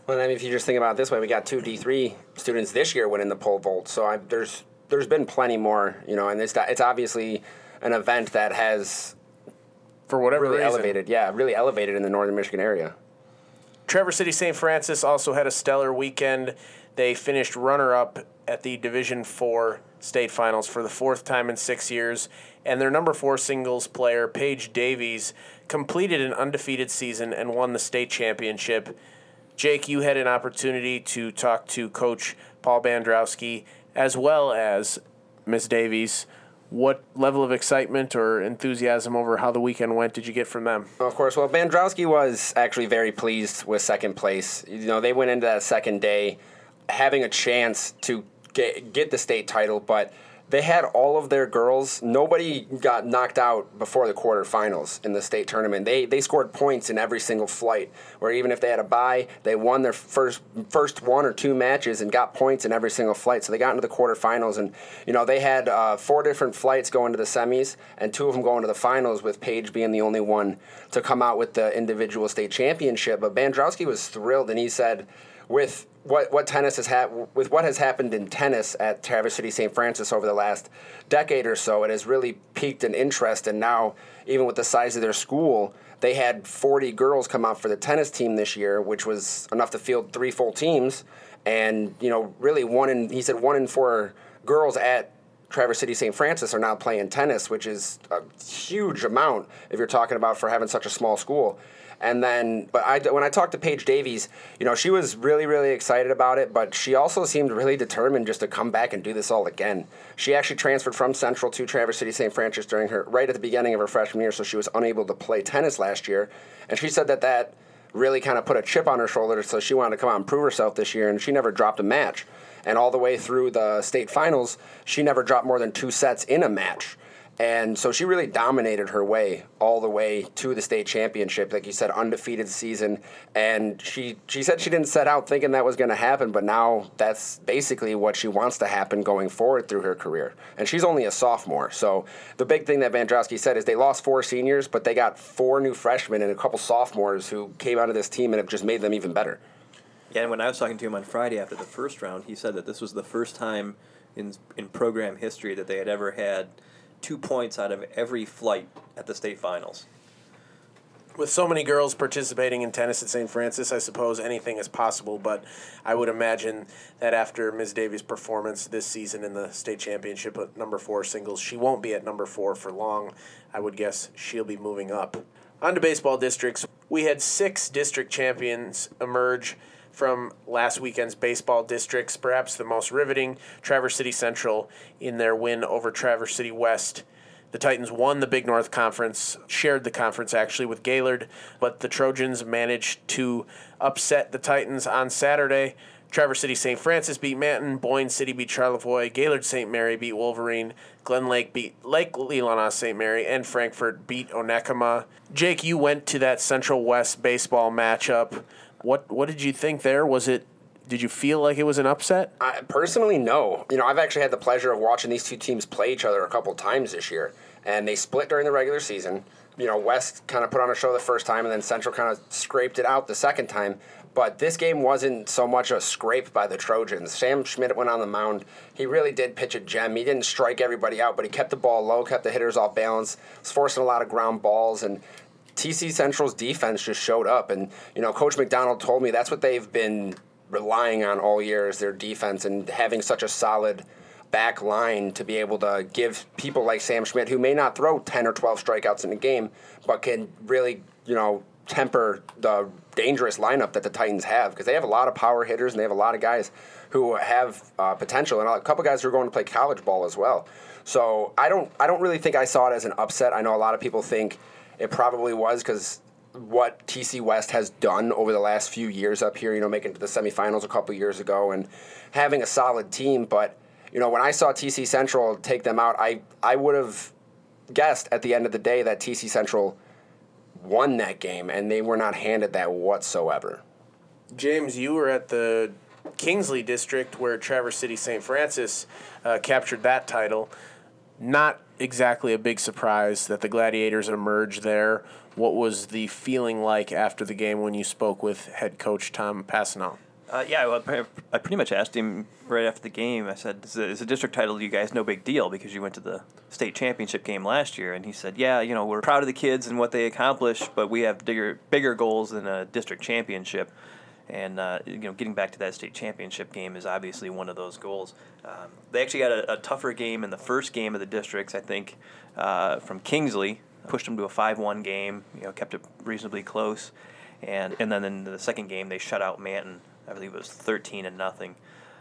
Well, I mean, if you just think about it this way, we got two D three students this year winning the pole vault. So I, there's there's been plenty more, you know, and it's it's obviously an event that has for whatever really reason. elevated. Yeah, really elevated in the northern Michigan area. Traverse City St. Francis also had a stellar weekend. They finished runner up at the Division Four state finals for the fourth time in six years, and their number four singles player, Paige Davies, completed an undefeated season and won the state championship. Jake, you had an opportunity to talk to Coach Paul Bandrowski as well as Miss Davies. What level of excitement or enthusiasm over how the weekend went did you get from them? Of course. Well, Bandrowski was actually very pleased with second place. You know, they went into that second day having a chance to get, get the state title, but they had all of their girls. Nobody got knocked out before the quarterfinals in the state tournament. They they scored points in every single flight. Where even if they had a bye, they won their first first one or two matches and got points in every single flight. So they got into the quarterfinals, and you know they had uh, four different flights going to the semis, and two of them going to the finals. With Paige being the only one to come out with the individual state championship. But Bandrowski was thrilled, and he said, with what what tennis has had with what has happened in tennis at Traverse City St. Francis over the last decade or so, it has really piqued an interest. And now, even with the size of their school, they had 40 girls come out for the tennis team this year, which was enough to field three full teams. And you know, really one in he said one in four girls at Traverse City St. Francis are now playing tennis, which is a huge amount if you're talking about for having such a small school. And then, but I, when I talked to Paige Davies, you know, she was really, really excited about it, but she also seemed really determined just to come back and do this all again. She actually transferred from Central to Traverse City St. Francis during her, right at the beginning of her freshman year, so she was unable to play tennis last year. And she said that that really kind of put a chip on her shoulder, so she wanted to come out and prove herself this year, and she never dropped a match. And all the way through the state finals, she never dropped more than two sets in a match. And so she really dominated her way all the way to the state championship. Like you said, undefeated season. And she, she said she didn't set out thinking that was going to happen, but now that's basically what she wants to happen going forward through her career. And she's only a sophomore. So the big thing that Bandrowski said is they lost four seniors, but they got four new freshmen and a couple sophomores who came out of this team and have just made them even better. Yeah, and when I was talking to him on Friday after the first round, he said that this was the first time in in program history that they had ever had two points out of every flight at the state finals. With so many girls participating in tennis at St. Francis, I suppose anything is possible, but I would imagine that after Ms. Davies' performance this season in the state championship at number four singles, she won't be at number four for long. I would guess she'll be moving up. On to baseball districts. We had six district champions emerge from last weekend's baseball districts, perhaps the most riveting, Traverse City Central in their win over Traverse City West. The Titans won the Big North Conference, shared the conference actually with Gaylord, but the Trojans managed to upset the Titans on Saturday. Traverse City St. Francis beat Manton, Boyne City beat Charlevoix, Gaylord St. Mary beat Wolverine, Glen Lake beat Lake Leelanau St. Mary, and Frankfort beat Onekama. Jake, you went to that Central West baseball matchup. What what did you think there? Was it did you feel like it was an upset? I, personally, no. You know, I've actually had the pleasure of watching these two teams play each other a couple times this year, and they split during the regular season. You know, West kind of put on a show the first time, and then Central kind of scraped it out the second time. But this game wasn't so much a scrape by the Trojans. Sam Schmidt went on the mound. He really did pitch a gem. He didn't strike everybody out, but he kept the ball low, kept the hitters off balance, was forcing a lot of ground balls, and TC Central's defense just showed up. And, you know, Coach McDonald told me that's what they've been relying on all year is their defense and having such a solid back line to be able to give people like Sam Schmidt, who may not throw 10 or 12 strikeouts in a game, but can really, you know, temper the dangerous lineup that the Titans have because they have a lot of power hitters and they have a lot of guys who have uh, potential and a couple guys who are going to play college ball as well. So I don't I don't really think I saw it as an upset. I know a lot of people think it probably was because what TC West has done over the last few years up here, you know, making the semifinals a couple years ago and having a solid team. But, you know, when I saw TC Central take them out, I, I would have guessed at the end of the day that TC Central won that game and they were not handed that whatsoever. James, you were at the Kingsley district where Traverse City St. Francis uh, captured that title. Not exactly a big surprise that the Gladiators emerged there. What was the feeling like after the game when you spoke with head coach Tom Passanel? Uh, yeah, well, I- pretty much asked him right after the game. I said, "Is a, is a district title to you guys no big deal because you went to the state championship game last year?" And he said, "Yeah, you know, we're proud of the kids and what they accomplished, but we have bigger bigger goals than a district championship." And uh, you know, getting back to that state championship game is obviously one of those goals. Um, they actually got a, a tougher game in the first game of the districts, I think, uh, from Kingsley. Pushed them to a five-one game. You know, kept it reasonably close, and and then in the second game they shut out Manton. I believe it was thirteen and nothing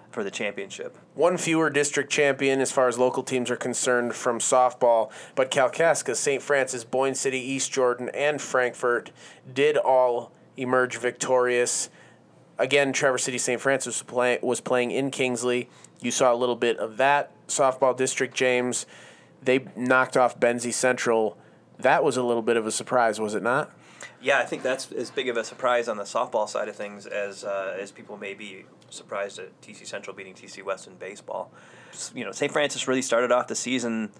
for the championship. One fewer district champion as far as local teams are concerned from softball, but Kalkaska, St. Francis, Boyne City, East Jordan, and Frankfort did all emerge victorious. Again, Traverse City St. Francis was, play, was playing in Kingsley. You saw a little bit of that softball district, James. They knocked off Benzie Central. That was a little bit of a surprise, was it not? Yeah, I think that's as big of a surprise on the softball side of things as uh, as people may be surprised at TC Central beating TC West in baseball. You know, St. Francis really started off the season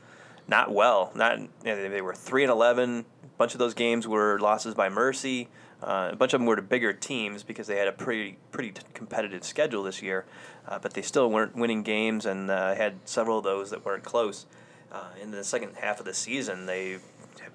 not well. Not you know, they- they were three and eleven. A bunch of those games were losses by mercy. Uh, a bunch of them were to bigger teams because they had a pretty pretty t- competitive schedule this year, uh, but they still weren't winning games and uh, had several of those that weren't close. Uh, in the second half of the season, they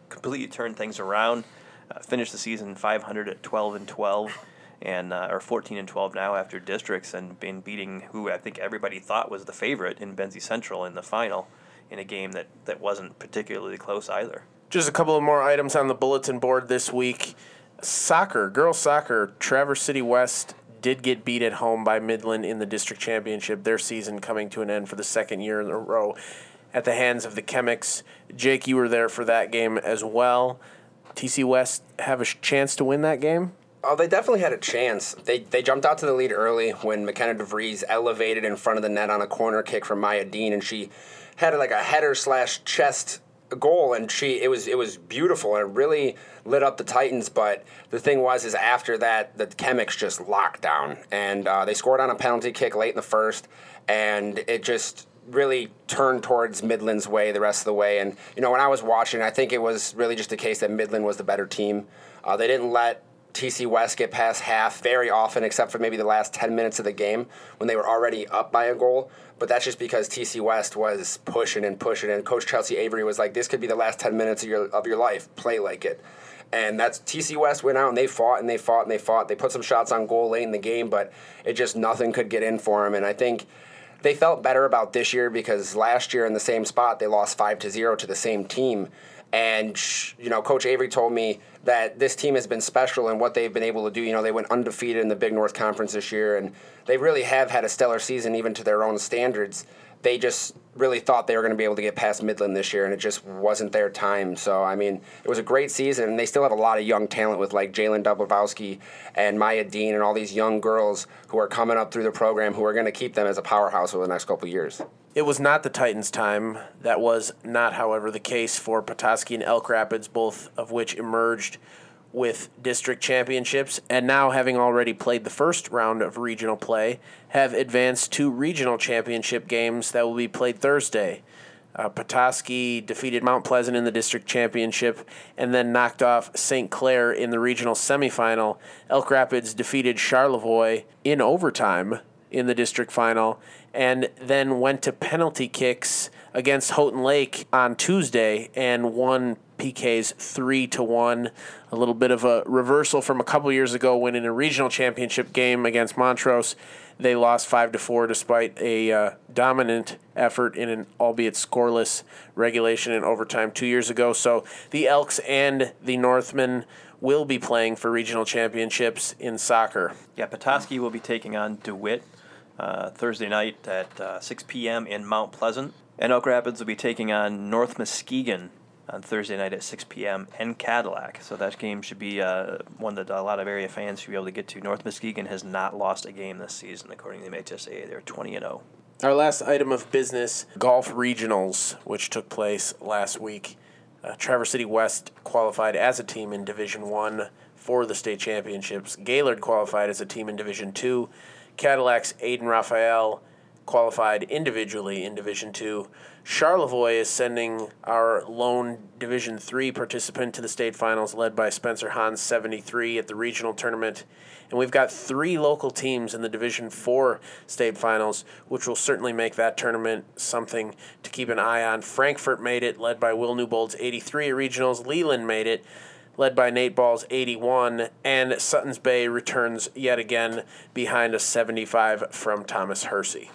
completely turned things around. Uh, finished the season 500 at 12 and 12, and uh, or 14 and 12 now after districts, and been beating who I think everybody thought was the favorite in Benzie Central in the final, in a game that that wasn't particularly close either. Just a couple of more items on the bulletin board this week. Soccer, girls soccer, Traverse City West did get beat at home by Midland in the district championship. Their season coming to an end for the second year in a row at the hands of the Chemics. Jake, you were there for that game as well. TC West have a chance to win that game? Oh, they definitely had a chance. They they jumped out to the lead early when McKenna DeVries elevated in front of the net on a corner kick from Maya Dean, and she had like a header slash chest goal, and she it was it was beautiful and it really lit up the Titans. But the thing was, is after that the Chemics just locked down, and uh, they scored on a penalty kick late in the first, and it just really turned towards Midland's way the rest of the way. And you know, when I was watching, I think it was really just a case that Midland was the better team. Uh, they didn't let TC West get past half very often, except for maybe the last 10 minutes of the game when they were already up by a goal. But that's just because TC West was pushing and pushing, and Coach Chelsea Avery was like, "This could be the last 10 minutes of your of your life. Play like it." And that's TC West went out and they fought and they fought and they fought. They put some shots on goal late in the game, but it just nothing could get in for them. And I think they felt better about this year because last year in the same spot they lost five to zero to the same team. And you know, Coach Avery told me that this team has been special in what they've been able to do. You know, they went undefeated in the Big North Conference this year, and they really have had a stellar season, even to their own standards. They just really thought they were going to be able to get past Midland this year, and it just wasn't their time. So, I mean, it was a great season, and they still have a lot of young talent with like Jalen Dublowski and Maya Dean and all these young girls who are coming up through the program who are going to keep them as a powerhouse over the next couple years. It was not the Titans' time. That was not, however, the case for Petoskey and Elk Rapids, both of which emerged with district championships, and now having already played the first round of regional play, have advanced to regional championship games that will be played Thursday. Uh, Petoskey defeated Mount Pleasant in the district championship and then knocked off St. Clair in the regional semifinal. Elk Rapids defeated Charlevoix in overtime in the district final and then went to penalty kicks against Houghton Lake on Tuesday and won PK's 3 to 1. A little bit of a reversal from a couple years ago when in a regional championship game against Montrose they lost 5 to 4 despite a uh, dominant effort in an albeit scoreless regulation in overtime 2 years ago. So the Elks and the Northmen will be playing for regional championships in soccer. Yeah, Petoskey will be taking on DeWitt uh, Thursday night at uh, 6 p.m. in Mount Pleasant. And Elk Rapids will be taking on North Muskegon on Thursday night at 6 p.m. in Cadillac. So that game should be uh, one that a lot of area fans should be able to get to. North Muskegon has not lost a game this season, according to the MHSAA. They're 20 and 0. Our last item of business golf regionals, which took place last week. Uh, Traverse City West qualified as a team in Division One for the state championships. Gaylord qualified as a team in Division Two. Cadillac's Aiden Raphael qualified individually in Division Two. Charlevoix is sending our lone Division Three participant to the state finals, led by Spencer Hans, 73 at the regional tournament. And we've got three local teams in the Division Four state finals, which will certainly make that tournament something to keep an eye on. Frankfort made it, led by Will Newbold's 83 at regionals. Leland made it, led by Nate Ball's 81, and Suttons Bay returns yet again behind a 75 from Thomas Hersey.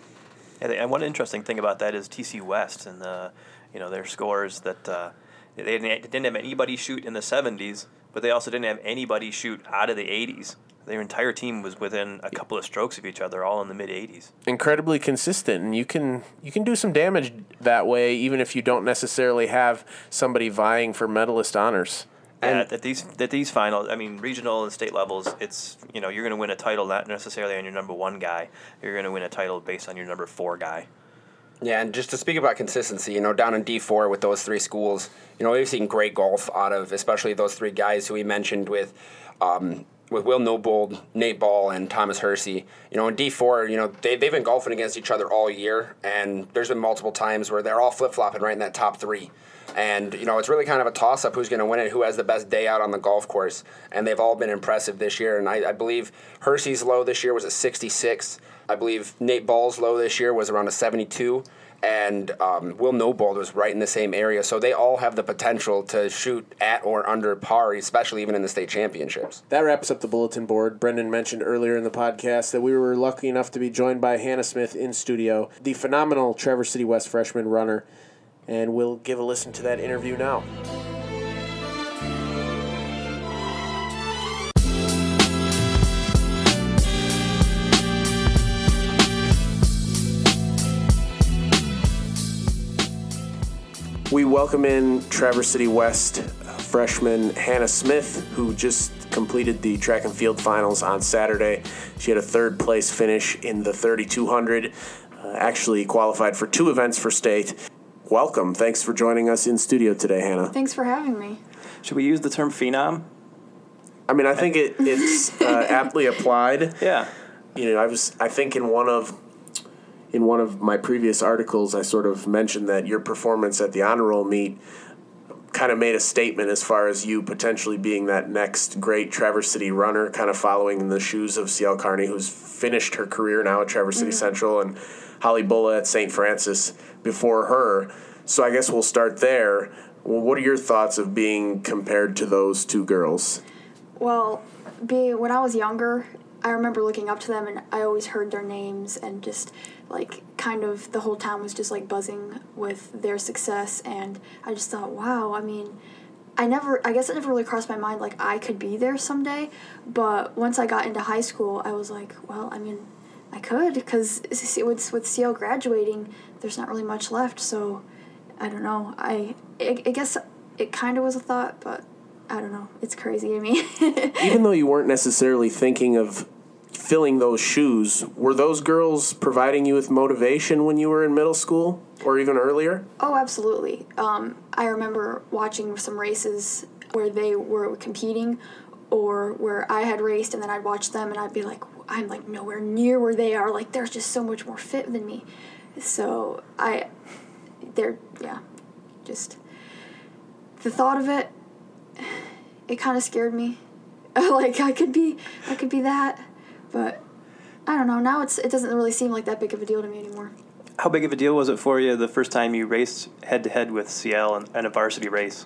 And, and one interesting thing about that is TC West and the, you know, their scores that uh, they didn't, they didn't have anybody shoot in the 70s, but they also didn't have anybody shoot out of the 80s. Their entire team was within a couple of strokes of each other, all in the mid 80s. Incredibly consistent, and you can you can do some damage that way, even if you don't necessarily have somebody vying for medalist honors. Yeah, And- at these at these finals, I mean, regional and state levels, it's you know you're going to win a title not necessarily on your number one guy. You're going to win a title based on your number four guy. Yeah, and just to speak about consistency, you know, down in D four with those three schools, you know, we've seen great golf out of especially those three guys who we mentioned with, um, with Will Newbold, Nate Ball, and Thomas Hersey. You know, in D four, you know, they they've been golfing against each other all year, and there's been multiple times where they're all flip flopping right in that top three. And you know, it's really kind of a toss up who's going to win it, who has the best day out on the golf course. And they've all been impressive this year. And I, I believe Hersey's low this year was a 66. I believe Nate Ball's low this year was around a 72. And um, Will Newbold was right in the same area. So they all have the potential to shoot at or under par, especially even in the state championships. That wraps up the bulletin board. Brendan mentioned earlier in the podcast that we were lucky enough to be joined by Hannah Smith in studio, the phenomenal Traverse City West freshman runner, and we'll give a listen to that interview now. We welcome in Traverse City West freshman Hannah Smith, who just completed the track and field finals on Saturday. She had a third place finish in the 3200, uh, actually qualified for two events for state. Welcome. Thanks for joining us in studio today, Hannah. Thanks for having me. Should we use the term phenom? I mean, I think it, it's uh, aptly applied. Yeah. you know, I was I think in one of in one of my previous articles I sort of mentioned that your performance at the honor roll meet kind of made a statement as far as you potentially being that next great Traverse City runner, kind of following in the shoes of CL Carney, who's finished her career now at Traverse City Central, and Holly Bullough at St. Francis before her. So I guess we'll start there. Well, what are your thoughts of being compared to those two girls? Well, be when I was younger, I remember looking up to them and I always heard their names and just like kind of the whole town was just like buzzing with their success and I just thought, wow, I mean, I never I guess it never really crossed my mind like I could be there someday, but once I got into high school, I was like, well, I mean, I could because with with CL graduating, there's not really much left, so I don't know. I I, I guess it kind of was a thought, but I don't know. It's crazy to me. even though you weren't necessarily thinking of filling those shoes, were those girls providing you with motivation when you were in middle school or even earlier? oh, absolutely. Um, I remember watching some races where they were competing or where I had raced and then I'd watch them and I'd be like, I'm like nowhere near where they are. Like they're just so much more fit than me. So I, they're, yeah, just the thought of it, it kind of scared me. like I could be, I could be that, but I don't know. Now it's it doesn't really seem like that big of a deal to me anymore. How big of a deal was it for you the first time you raced head to head with CL in, in a varsity race?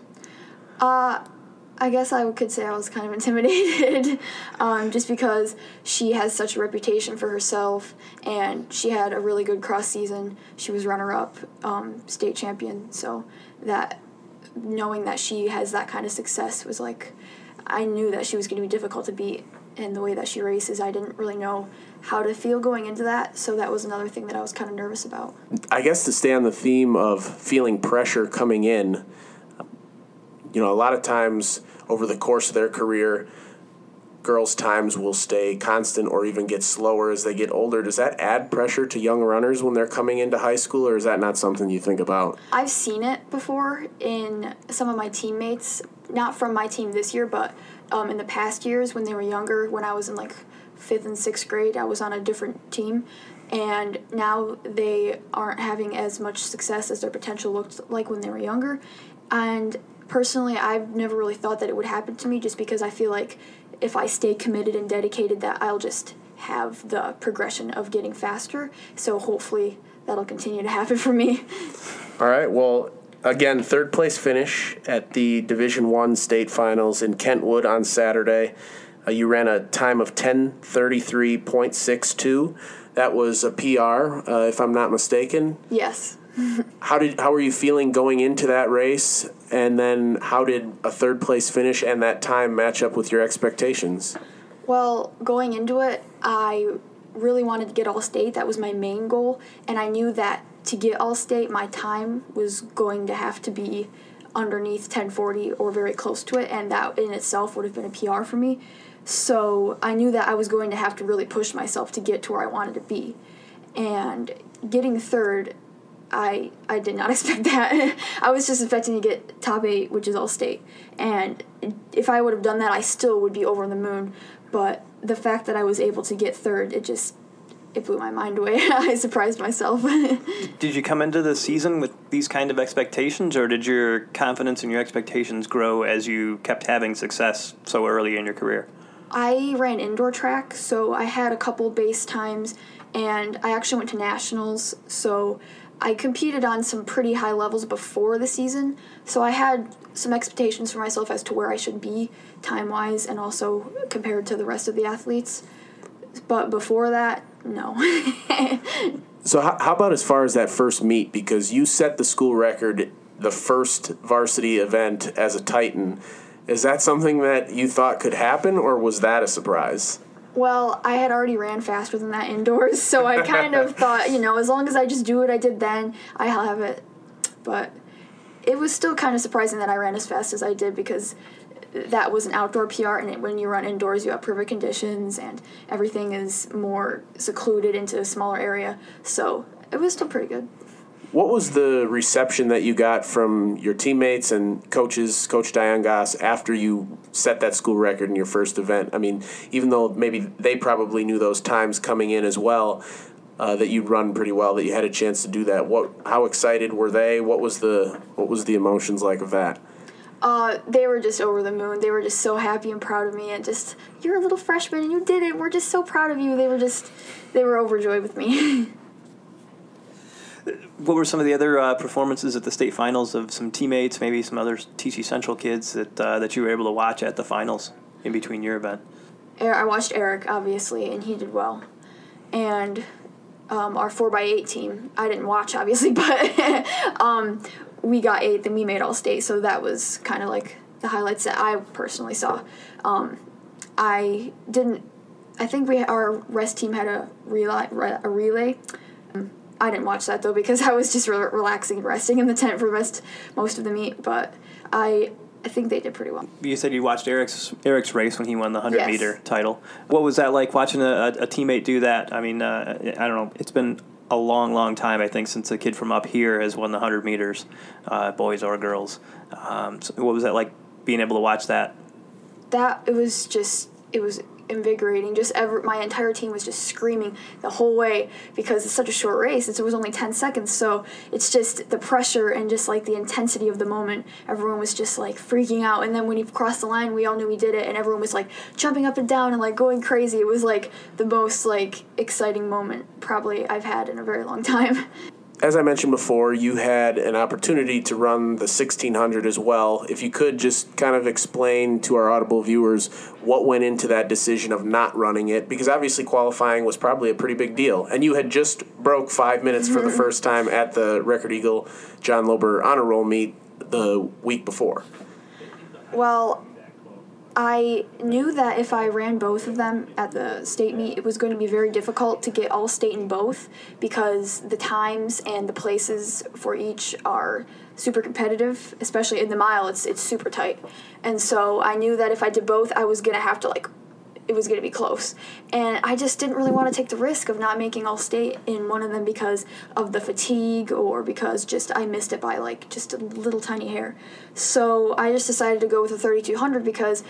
Uh, I guess I could say I was kind of intimidated, um, just because she has such a reputation for herself, and she had a really good cross season. She was runner up, um, state champion. So that knowing that she has that kind of success was like, I knew that she was going to be difficult to beat. And the way that she races, I didn't really know how to feel going into that. So that was another thing that I was kind of nervous about. I guess to stay on the theme of feeling pressure coming in, you know, a lot of times over the course of their career, girls' times will stay constant or even get slower as they get older. Does that add pressure to young runners when they're coming into high school, or is that not something you think about? I've seen it before in some of my teammates, not from my team this year, but um, in the past years when they were younger, when I was in like fifth and sixth grade, I was on a different team. and now they aren't having as much success as their potential looked like when they were younger. And personally, I've never really thought that it would happen to me just because I feel like if I stay committed and dedicated, that I'll just have the progression of getting faster. So hopefully that'll continue to happen for me. All right. Well, again, third place finish at the Division One state finals in Kentwood on Saturday. Uh, you ran a time of ten thirty three point six two. That was a PR, uh, if I'm not mistaken. yes. How did how were you feeling going into that race, and then how did a third place finish and that time match up with your expectations? Well, going into it, I really wanted to get all state. That was my main goal, and I knew that to get all state, my time was going to have to be underneath 1040 or very close to it, and that in itself would have been a PR for me. So I knew that I was going to have to really push myself to get to where I wanted to be. And getting third, I I did not expect that. I was just expecting to get top eight, which is all state. And if I would have done that, I still would be over the moon. But the fact that I was able to get third, it just it blew my mind away. I surprised myself. Did you come into the season with these kind of expectations, or did your confidence and your expectations grow as you kept having success so early in your career? I ran indoor track, so I had a couple base times, and I actually went to nationals. So I competed on some pretty high levels before the season. So I had some expectations for myself as to where I should be time wise, and also compared to the rest of the athletes. But before that, no. So how, how about as far as that first meet? Because you set the school record, the first varsity event as a Titan. Is that something that you thought could happen, or was that a surprise? Well, I had already ran faster than that indoors, so I kind of thought, you know, as long as I just do what I did then, I'll have it. But it was still kind of surprising that I ran as fast as I did because that was an outdoor PR, and it, when you run indoors, you have perfect conditions, and everything is more secluded into a smaller area. So it was still pretty good. What was the reception that you got from your teammates and coaches, Coach Diane Goss, after you set that school record in your first event? I mean, even though maybe they probably knew those times coming in as well, uh, that you'd run pretty well, that you had a chance to do that. What? How excited were they? What was the What was the emotions like of that? Uh, they were just over the moon. They were just so happy and proud of me, and just you're a little freshman and you did it. We're just so proud of you. They were just, they were overjoyed with me. What were some of the other uh, performances at the state finals of some teammates, maybe some other TC Central kids that uh, that you were able to watch at the finals in between your event? Er- I watched Eric obviously, and he did well. And um, our four x eight team, I didn't watch obviously, but um, we got eighth and we made all state, so that was kind of like the highlights that I personally saw. Um, I didn't. I think we our rest team had a relay. A relay. I didn't watch that though because I was just re- relaxing and resting in the tent for most most of the meet. But I I think they did pretty well. You said you watched Eric's Eric's race when he won the hundred Yes. meter title. What was that like watching a, a teammate do that? I mean, uh, I don't know. It's been a long, long time I think since a kid from up here has won the hundred meters, uh, boys or girls. Um, so what was that like being able to watch that? that it was just it was invigorating. Just ever my entire team was just screaming the whole way because it's such a short race it was only 10 seconds. So it's just the pressure and just like the intensity of the moment. Everyone was just like freaking out. And then when he crossed the line we all knew we did it and everyone was like jumping up and down and like going crazy. It was like the most like exciting moment probably i've had in a very long time As I mentioned before, you had an opportunity to run the 1600 as well. If you could just kind of explain to our Audible viewers what went into that decision of not running it, because obviously qualifying was probably a pretty big deal. And you had just broke five minutes for the mm-hmm. first time at the Record Eagle John Lober honor roll meet the week before. Well, I knew that if I ran both of them at the state meet, it was going to be very difficult to get all state in both because the times and the places for each are super competitive, especially in the mile. It's it's super tight, and so I knew that if I did both, I was gonna have to like. It was going to be close. And I just didn't really want to take the risk of not making all state in one of them because of the fatigue or because just I missed it by like just a little tiny hair. So I just decided to go with a 3200 because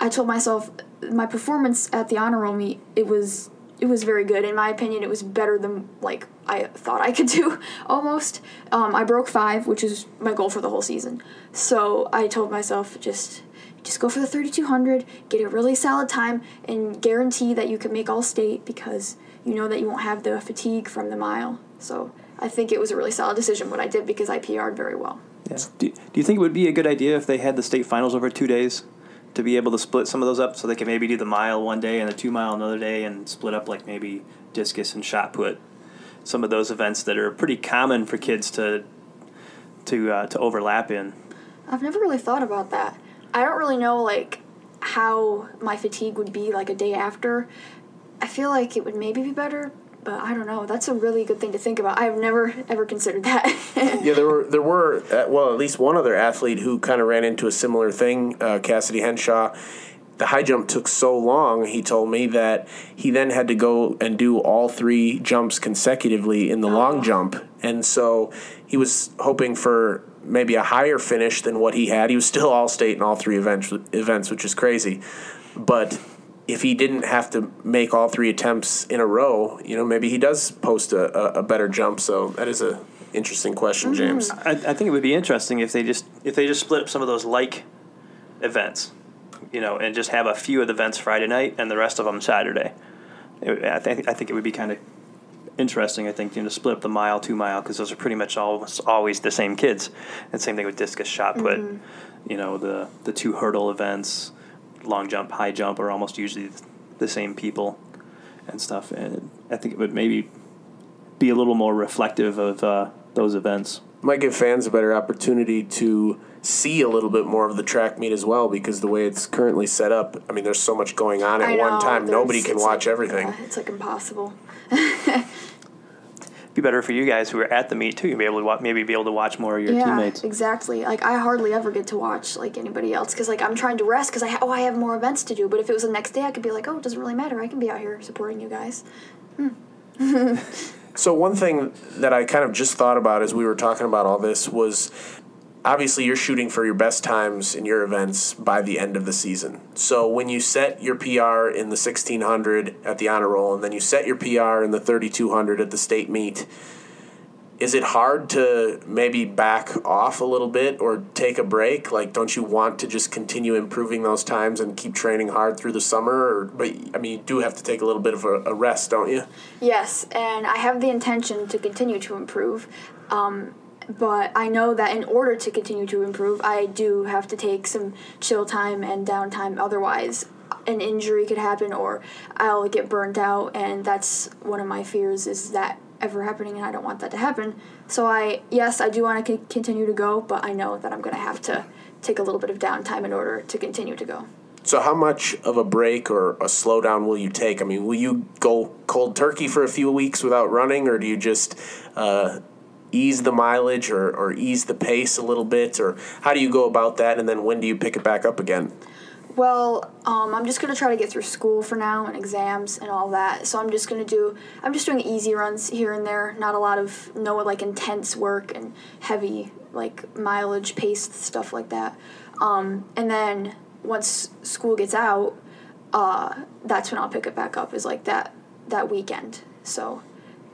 I told myself my performance at the honor roll meet it was it was very good in my opinion. It was better than like I thought I could do almost. Um, I broke five, which is my goal for the whole season. So I told myself just just go for the 3200, get a really solid time, and guarantee that you can make all state because you know that you won't have the fatigue from the mile. So I think it was a really solid decision what I did because I PR'd very well. Yeah. Do, do you think it would be a good idea if they had the state finals over two days to be able to split some of those up so they could maybe do the mile one day and the two mile another day and split up like maybe discus and shot put? Some of those events that are pretty common for kids to to uh, to overlap in. I've never really thought about that. I don't really know like how my fatigue would be like a day after. I feel like it would maybe be better, but I don't know. That's a really good thing to think about. I've never ever considered that. Yeah, there were there were uh, well at least one other athlete who kind of ran into a similar thing. Uh, Cassidy Henshaw. The high jump took so long. He told me that he then had to go and do all three jumps consecutively in the long jump, and so he was hoping for maybe a higher finish than what he had. He was still all state in all three events, events, which is crazy. But if he didn't have to make all three attempts in a row, you know, maybe he does post a, a, a better jump. So that is a interesting question, mm-hmm. James. I, I think it would be interesting if they just if they just split up some of those like events, you know, and just have a few of the events Friday night and the rest of them Saturday. It, I think I think it would be kind of interesting. I think you know to split up the mile, two mile, because those are pretty much almost always the same kids. And same thing with discus, shot put. You know the the two hurdle events, long jump, high jump are almost usually the same people and stuff. And I think it would maybe be a little more reflective of uh, those events. Might give fans a better opportunity to see a little bit more of the track meet as well because the way it's currently set up, I mean, there's so much going on at I one time. Nobody can watch like- everything. yeah, it's like impossible. Be better for you guys who are at the meet too. You'll be able to wa- maybe be able to watch more of your yeah, teammates. exactly. Like I hardly ever get to watch like anybody else because like I'm trying to rest because I ha- oh I have more events to do. But if it was the next day, I could be like, oh, it doesn't really matter. I can be out here supporting you guys. Hmm. So one thing that I kind of just thought about as we were talking about all this was obviously you're shooting for your best times in your events by the end of the season. So when you set your PR in the 1600 at the honor roll and then you set your PR in the 3200 at the state meet, is it hard to maybe back off a little bit or take a break? Like, don't you want to just continue improving those times and keep training hard through the summer? Or, but I mean, you do have to take a little bit of a, a rest, don't you? Yes, and I have the intention to continue to improve. Um, but I know that in order to continue to improve, I do have to take some chill time and downtime. Otherwise, an injury could happen or I'll get burnt out, and that's one of my fears is that ever happening, and I don't want that to happen. So I, yes, I do want to continue to go, but I know that I'm going to have to take a little bit of downtime in order to continue to go. So, how much of a break or a slowdown will you take? I mean, will you go cold turkey for a few weeks without running, or do you just uh, ease the mileage or, or ease the pace a little bit? Or how do you go about that? And then when do you pick it back up again? Well, um, I'm just gonna try to get through school for now and exams and all that. So I'm just gonna do. I'm just doing easy runs here and there. Not a lot of no like intense work and heavy like mileage pace stuff like that. Um, and then once school gets out, uh, that's when I'll pick it back up. Is like that that weekend. So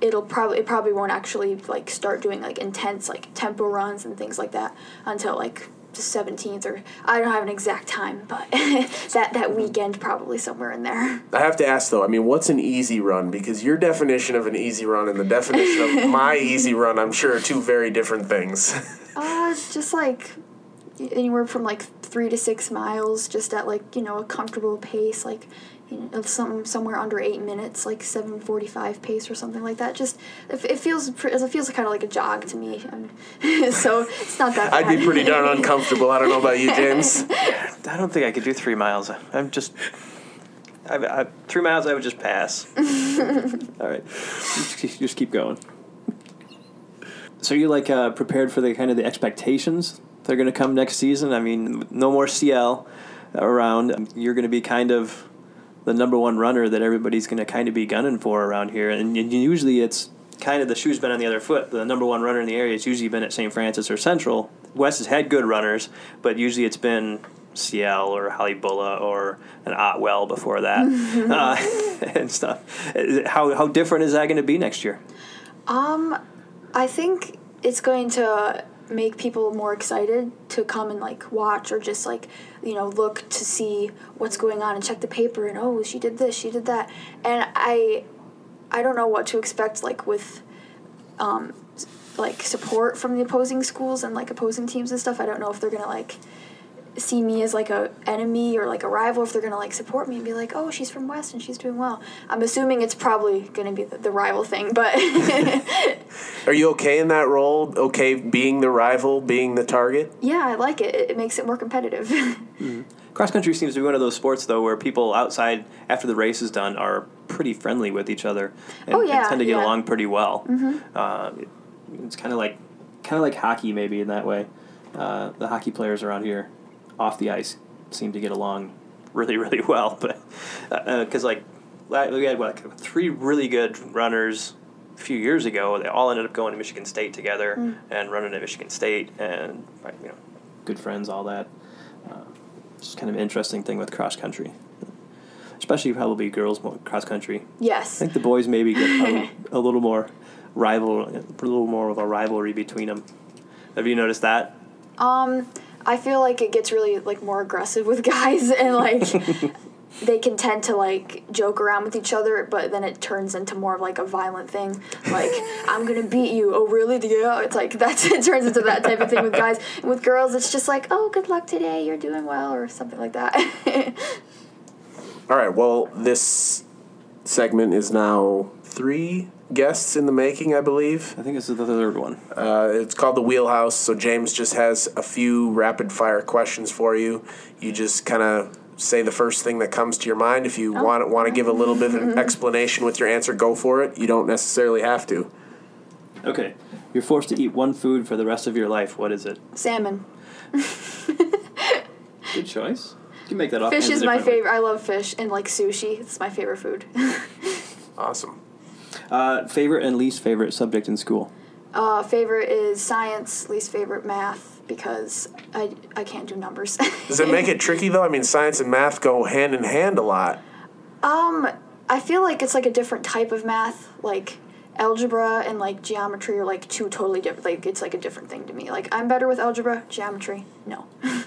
it'll probably it probably won't actually like start doing like intense like tempo runs and things like that until like the 17th or I don't have an exact time but that that weekend probably somewhere in there I have to ask though, I mean, what's an easy run? Because your definition of an easy run and the definition of my easy run, I'm sure, are two very different things. uh just like anywhere from like 3 to 6 miles just at like you know a comfortable pace like you know, some somewhere under eight minutes, like seven forty-five pace or something like that. Just it, it feels it feels kind of like a jog to me, and so it's not that. I'd be pretty darn uncomfortable. I don't know about you, James. I don't think I could do three miles. I'm just. I, I, three miles, I would just pass. All right, just, just keep going. So you like uh, prepared for the kind of the expectations that are going to come next season? I mean, no more CL around. You're going to be kind of the number one runner that everybody's going to kind of be gunning for around here, and, and usually it's kind of the shoe's been on the other foot. The number one runner in the area has usually been at St. Francis or Central. West has had good runners, but usually it's been Ciel or Holly Bullough or an Otwell before that uh, and stuff. How, how different is that going to be next year? Um, I think it's going to make people more excited to come and like watch or just like you know look to see what's going on and check the paper and oh she did this she did that. And I I don't know what to expect like with um like support from the opposing schools and like opposing teams and stuff. I don't know if they're gonna like see me as like a enemy or like a rival if they're gonna like support me and be like oh she's from west and she's doing well i'm assuming it's probably gonna be the, the rival thing but Are you okay in that role? Okay, being the rival, being the target? yeah i like it it, it makes it more competitive Cross country seems to be one of those sports though where people outside after the race is done are pretty friendly with each other and, Oh, and tend to get yeah. along pretty well. Uh, it- it's kind of like kind of like hockey maybe in that way. Uh, the hockey players around here off the ice seem to get along really really well, but because like we had what like, three really good runners a few years ago. They all ended up going to Michigan State together and running at Michigan State and you know good friends all that. Uh, just kind of an interesting thing with cross country, especially probably girls cross country. Yes, I think the boys maybe get a, a little more rival, a little more of a rivalry between them. Have you noticed that? um i feel like it gets really like more aggressive with guys and like they can tend to like joke around with each other but then it turns into more of like a violent thing. Like i'm gonna beat you. Oh really? Yeah it's like that's it turns into that type of thing with guys. And with girls it's just like oh good luck today. You're doing well or something like that. All right, well, this segment is now three guests in the making, I believe. I think this is the third one. Uh, it's called the Wheelhouse. So James just has a few rapid fire questions for you. You just kind of say the first thing that comes to your mind. If you want want to give a little bit of an explanation with your answer, go for it. You don't necessarily have to. Okay, you're forced to eat one food for the rest of your life. What is it? salmon Good choice. You can make that up. fish is my favorite i love fish and like sushi it's my favorite food Awesome. Uh, favorite and least favorite subject in school. uh, favorite is science least favorite math because i, I can't do numbers Does it make it tricky though? I mean, science and math go hand in hand a lot. Um, I feel like it's like a different type of math. Like algebra and like geometry are like two totally different. Like it's like a different thing to me. Like I'm better with algebra, geometry, no.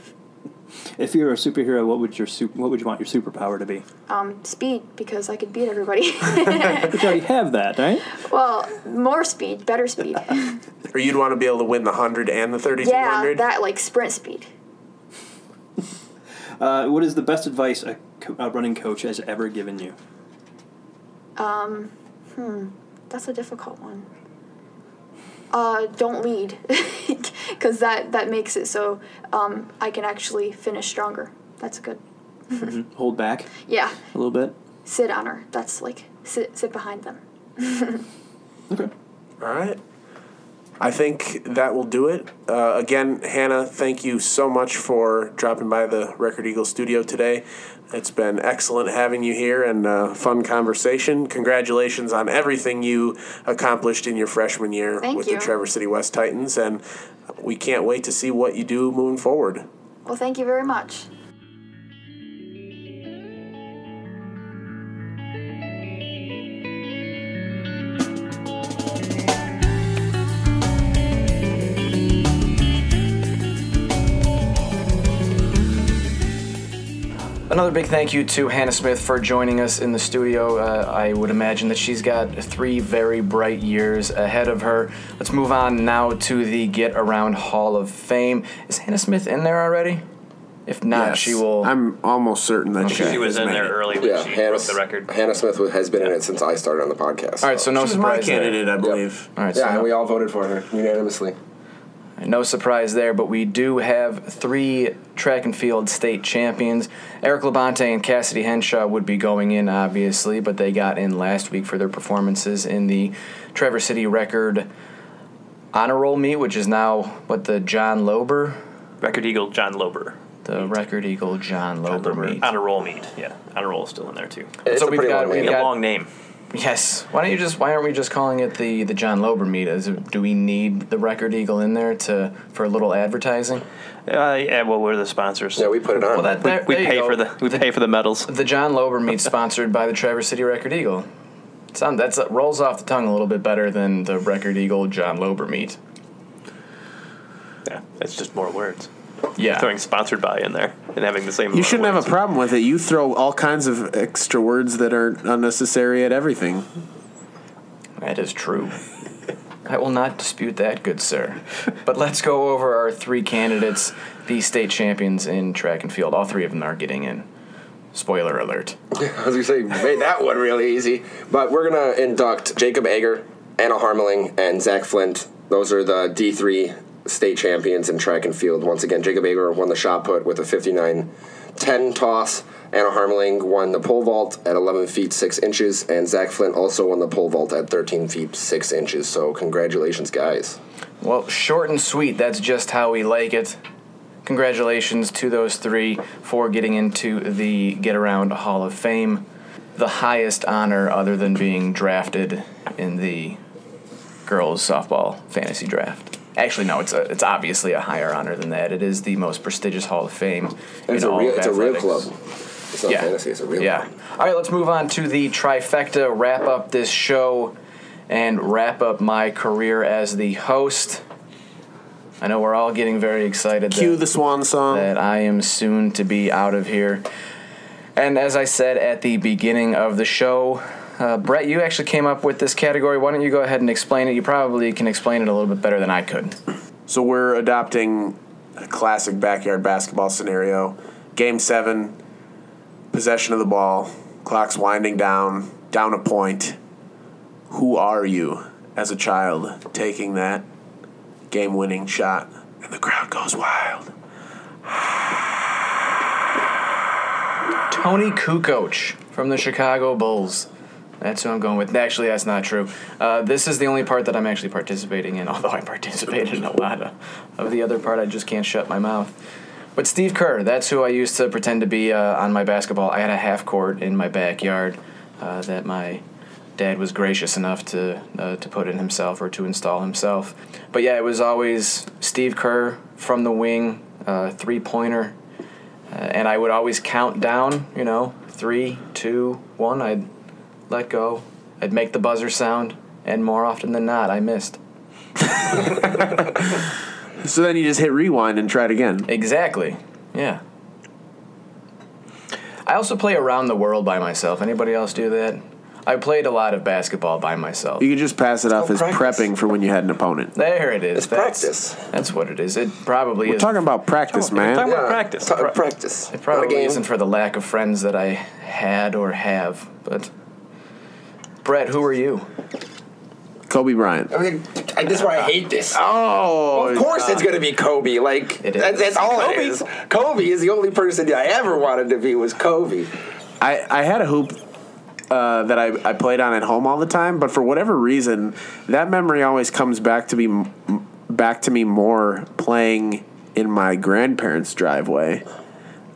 If you're a superhero, what would your sup- what would you want your superpower to be? Um, speed because I could beat everybody. But you already have that, right? well, more speed, better speed. Or you'd want to be able to win the hundred and the thirty-two yeah, hundred. that like sprint speed. Uh, what is the best advice a, co- a running coach has ever given you? Hmm, that's a difficult one. Uh, don't lead, because that that makes it so um, I can actually finish stronger. That's good. Hold back Yeah, a little bit. sit on her. That's like sit sit behind them. Okay. All right. I think that will do it. Uh, again, Hannah, thank you so much for dropping by the Record Eagle studio today. It's been excellent having you here and uh, fun conversation. Congratulations on everything you accomplished in your freshman year Thank with you. the Traverse City West Titans, and we can't wait to see what you do moving forward. Well, thank you very much. Another big thank you to Hannah Smith for joining us in the studio. Uh, I would imagine that she's got three very bright years ahead of her. Let's move on now to the Get Around Hall of Fame. Is Hannah Smith in there already? If not, Yes. she will. I'm almost certain that Okay. She was in there it. early when Yeah, she Hannah, broke the record. Hannah Smith has been in it since I started on the podcast. all right, so no She was my surprise. there. candidate, I believe. All right, so yeah, no- and we all voted for her unanimously. No surprise there, but we do have three track and field state champions. Eric Labonte and Cassidy Henshaw would be going in, obviously, but they got in last week for their performances in the Traverse City Record Honor Roll meet, which is now what the John Lober, Record Eagle John Lober. the Record Eagle John Lober meet. On a roll meet. Yeah. Honor roll is still in there too. It's So a we've pretty got- long we've name. A long name. Yes. Why don't you just? Why aren't we just calling it the the John Lober meet? Is it, do we need the record eagle in there to for a little advertising? Uh, yeah, well, we're the sponsors. Yeah, we put it on. Well, that, we, there, we there pay for the we pay for the medals. The John Lober meet sponsored by the Traverse City Record Eagle. Sound that's rolls off the tongue a little bit better than the Record Eagle John Lober meet. Yeah, it's just more words. Yeah. Throwing sponsored by in there and having the same. You shouldn't have a problem with it. You throw all kinds of extra words that are unnecessary at everything. That is true. I will not dispute that, good sir. But let's go over our three candidates, the state champions in track and field. All three of them are getting in. Spoiler alert. I was gonna say you made that one really easy, but we're gonna induct Jacob Ager, Anna Harmeling, and Zach Flint. Those are the D three state champions in track and field. Once again, Jacob Ager won the shot put with a 59-10 toss. Anna Harmeling won the pole vault at 11 feet 6 inches, and Zach Flint also won the pole vault at 13 feet 6 inches. So, congratulations, guys. Well, short and sweet, that's just how we like it. Congratulations to those three for getting into the Get Around Hall of Fame. The highest honor other than being drafted in the girls softball fantasy draft. Actually, no, it's a, it's obviously a higher honor than that. It is the most prestigious Hall of Fame It's in a all real, of it's a real club. It's not fantasy, it's a real yeah. club. All right, let's move on to the trifecta, wrap up this show, and wrap up my career as the host. I know we're all getting very excited Cue that, the swan song. that I am soon to be out of here. And as I said at the beginning of the show, uh, Brett, you actually came up with this category. Why don't you go ahead and explain it? You probably can explain it a little bit better than I could. So we're adopting a classic backyard basketball scenario. Game seven, possession of the ball, clock's winding down, down a point. Who are you as a child taking that game winning shot? And the crowd goes wild. Toni Kukoc from the Chicago Bulls. That's who I'm going with. Actually, that's not true. Uh, this is the only part that I'm actually participating in, although I participated in a lot of, of the other part. I just can't shut my mouth. But Steve Kerr, that's who I used to pretend to be uh, on my basketball. I had a half court in my backyard uh, that my dad was gracious enough to uh, to put in himself or to install himself. But yeah, it was always Steve Kerr from the wing, uh, three pointer, uh, and I would always count down. You know, three, two, one. I'd let go. I'd make the buzzer sound, and more often than not, I missed. So then you just hit rewind and try it again. Exactly. Yeah. I also play around the world by myself. Anybody else do that? I played a lot of basketball by myself. You could just pass it off as practice. prepping for when you had an opponent. There it is. It's That's- practice. That's what it is. It probably We're is. talking about practice, man. talking about practice. Ta- practice. it probably isn't for the lack of friends that I had or have. But Brett, who are you? Kobe Bryant. I mean, this is why I hate this. Oh, Of course, it's gonna be Kobe. Like It that's, that's all Kobe. it is. Kobe is the only person I ever wanted to be was Kobe. I, I had a hoop uh, that I, I played on at home all the time, but for whatever reason, that memory always comes back to me back to me more playing in my grandparents' driveway.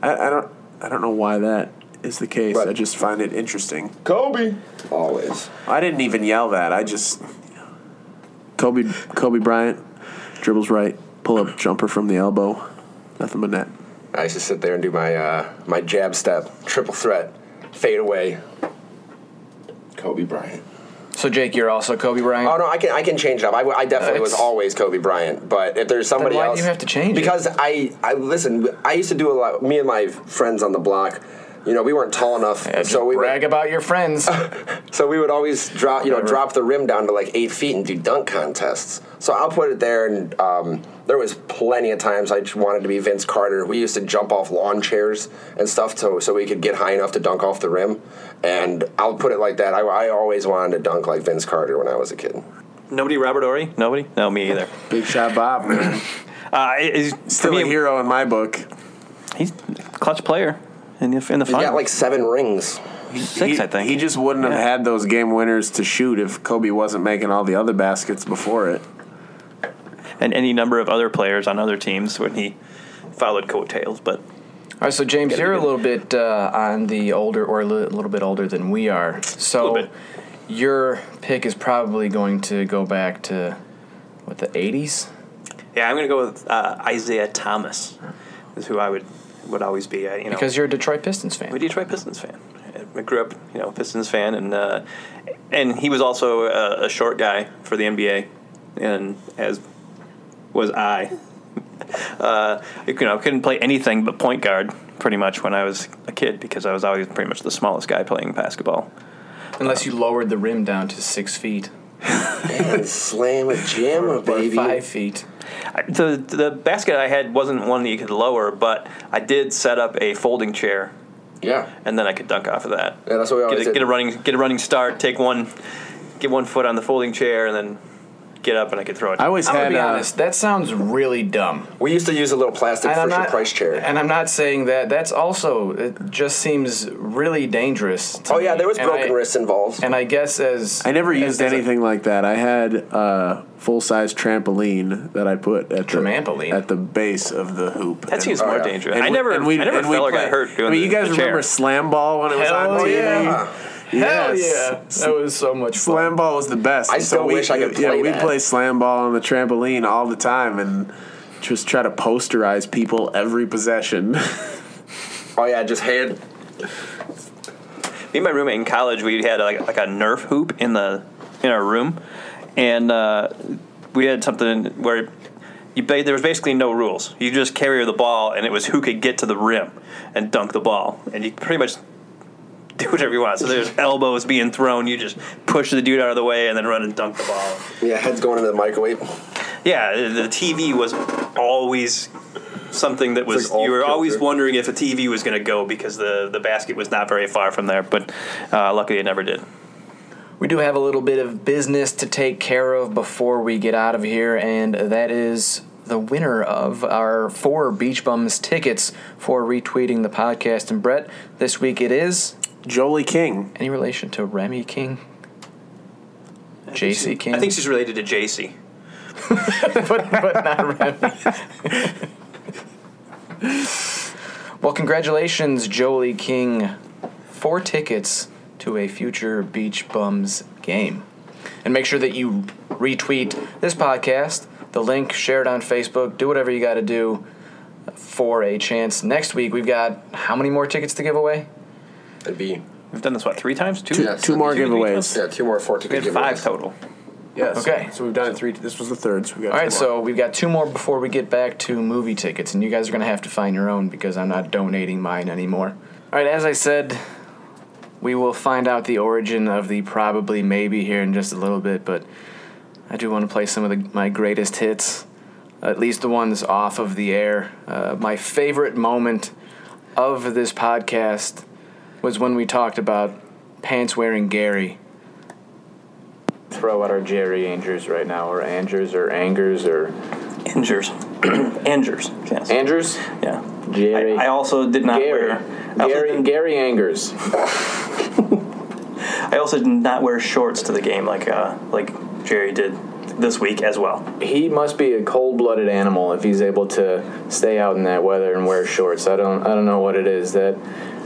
I, I don't I don't know why that is the case. But- I just find it interesting. Kobe, always. I didn't even yell that. I just Kobe Kobe Bryant dribbles right, pull up jumper from the elbow, nothing but net. I used to sit there and do my uh, my jab step, triple threat, fade away. Kobe Bryant. So Jake, you're also Kobe Bryant. Oh no, I can I can change it up. I, I definitely Uh, was always Kobe Bryant. But if there's somebody why do else, you have to change it? Because I I listen. I used to do a lot. Me and my friends on the block. You know, we weren't tall enough, Yeah, just so we would, brag about your friends. So we would always drop, you know, Whatever. drop the rim down to like eight feet and do dunk contests. So I'll put it there, and um, there was plenty of times I just wanted to be Vince Carter. We used to jump off lawn chairs and stuff to, so we could get high enough to dunk off the rim. And I'll put it like that. I, I always wanted to dunk like Vince Carter when I was a kid. Nobody Robert Horry? Nobody? No, me either. Big shot Bob, man. Uh, he's, Still for a hero in my book. He's a clutch player in the, in the He got like seven rings. six, he, I think. He just wouldn't have had those game winners to shoot if Kobe wasn't making all the other baskets before it. and any number of other players on other teams when he followed coattails. But All right, so James, you're a little bit uh, on the older, or a li- little bit older than we are. So, Little bit. your pick is probably going to go back to what the '80s. Yeah, I'm gonna go with uh, Isiah Thomas. Is who I would would always be. I, you know, Because you're a Detroit Pistons fan. I'm a Detroit Pistons fan. I grew up, you know, Pistons fan, and uh, and he was also a, a short guy for the NBA, and as was I. Uh, you know, I couldn't play anything but point guard pretty much when I was a kid because I was always pretty much the smallest guy playing basketball. Unless you lowered the rim down to six feet And slam a jammer, or baby. five feet. The the basket I had wasn't one that you could lower, but I did set up a folding chair, Yeah. and then I could dunk off of that. Yeah, that's what we always Get a, did. get a running get a running start, take one, get one foot on the folding chair, and then get up, and I could throw it. I always I'm gonna had. be uh, honest. That sounds really dumb. We used to use a little plastic And I'm Fisher not, Price chair. and I'm not saying that. That's also it just seems really dangerous. to oh yeah, me. there was And broken I- wrists involved. And I guess as I never as- used as a- anything like that. I had a full size trampoline that I put at the, Trampoline? at the base of the hoop. that And- seems Oh, more yeah. dangerous. and I we- never, and we- I never and we fell or got hurt doing I mean, you guys the chair. remember Slam Ball when it was Hell on TV? yeah. Hell Yes. yeah, that was so much fun. Slam ball was the best. I still we, wish I could Yeah, play we'd that. play slam ball on the trampoline all the time and just try to posterize people every possession. oh yeah, just hand. Me and my roommate in college, we had like, like a Nerf hoop in the in our room, and uh, we had something where you ba- there was basically no rules. You just carry the ball, and it was who could get to the rim and dunk the ball, and you pretty much do whatever you want. So there's elbows being thrown, you just push the dude out of the way, and then run and dunk the ball. Yeah, heads going into the microwave. Yeah, the TV was always something that was like you were always kilter. wondering if a TV was going to go because the the basket was not very far from there, but uh, luckily it never did. We do have a little bit of business to take care of before we get out of here, and that is the winner of our four Beach Bums tickets for retweeting the podcast. And Brett, this week it is Jolie King. any relation to Remy King? JC King? I think she's related to JC. but, but not Remy. well, congratulations, Jolie King. Four tickets to a future Beach Bums game. And make sure that you retweet this podcast, the link, share it on Facebook, do whatever you got to do for a chance. Next week, we've got how many more tickets to give away? That'd be We've done this what three times? Two. Two, Yes, two more giveaways. yeah, two more four We ticket had five total. Yes. Okay. So we've done it three. This was the third. So we got. All two right, more. so we've got two more before we get back to movie tickets, and you guys are going to have to find your own because I'm not donating mine anymore. All right, as I said, we will find out the origin of the probably maybe here in just a little bit, but I do want to play some of the, my greatest hits, at least the ones off of the air. Uh, my favorite moment of this podcast was when we talked about pants wearing Gary. Throw out our Jerry Angers right now, or Angers, or Angers, or Angers. Angers. Yes. Andrews? yeah. Jerry. I, I also did not Gary. wear. I also, Gary, did, Gary Angers. I also did not wear shorts to the game like uh, like Jerry did this week as well. He must be a cold-blooded animal if he's able to stay out in that weather and wear shorts. I don't I don't know what it is that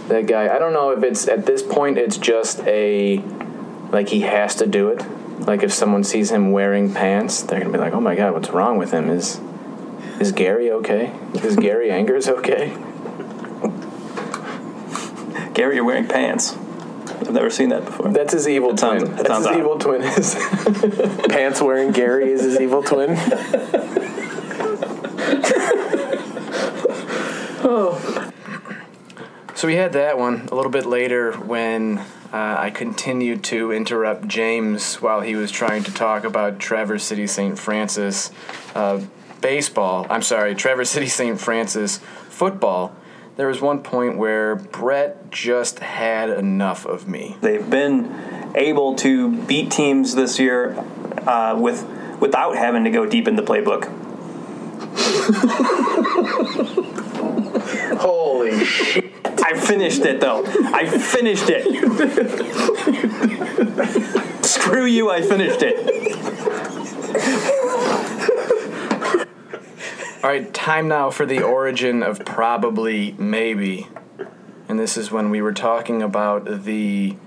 that guy. I don't know if it's at this point it's just a like he has to do it. Like if someone sees him wearing pants, they're gonna be like, "Oh my God, what's wrong with him? Is is Gary okay? Is Gary Angers okay?" Gary, you're wearing pants. I've never seen that before. That's his evil That sounds- twin. that That's his odd. evil twin. Is pants wearing Gary is his evil twin. Oh. So we had that one a little bit later when uh, I continued to interrupt James while he was trying to talk about Traverse City St. Francis uh, baseball. I'm sorry, Traverse City St. Francis football. There was one point where Brett just had enough of me. They've been able to beat teams this year uh, with without having to go deep in the playbook. Holy shit. I finished it though. I finished it. Screw you! I finished it. All right, time now for the origin of probably maybe. And this is when we were talking about the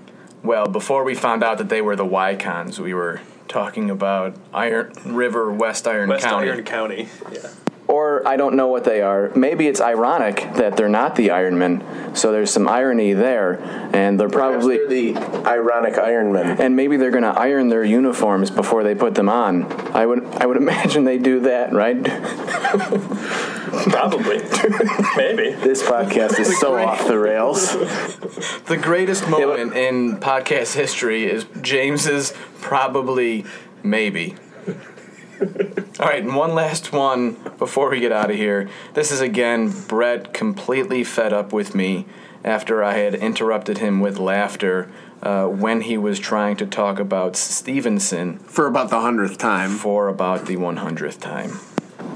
Well, before we found out that they were the Wykons, we were talking about Iron River, West Iron West County. West Iron County. Yeah. Or I don't know what they are. Maybe it's ironic that they're not the Ironmen. So there's some irony there, and they're probably the ironic Iron Man. and maybe they're going to iron their uniforms before they put them on. I would I would imagine they do that, right? Probably. Maybe. This podcast is so off the rails. The greatest moment in podcast history is James's probably maybe. All right, and one last one before we get out of here. This is again Brett completely fed up with me after I had interrupted him with laughter uh, when he was trying to talk about Stevenson For about the hundredth time. for about the 100th time.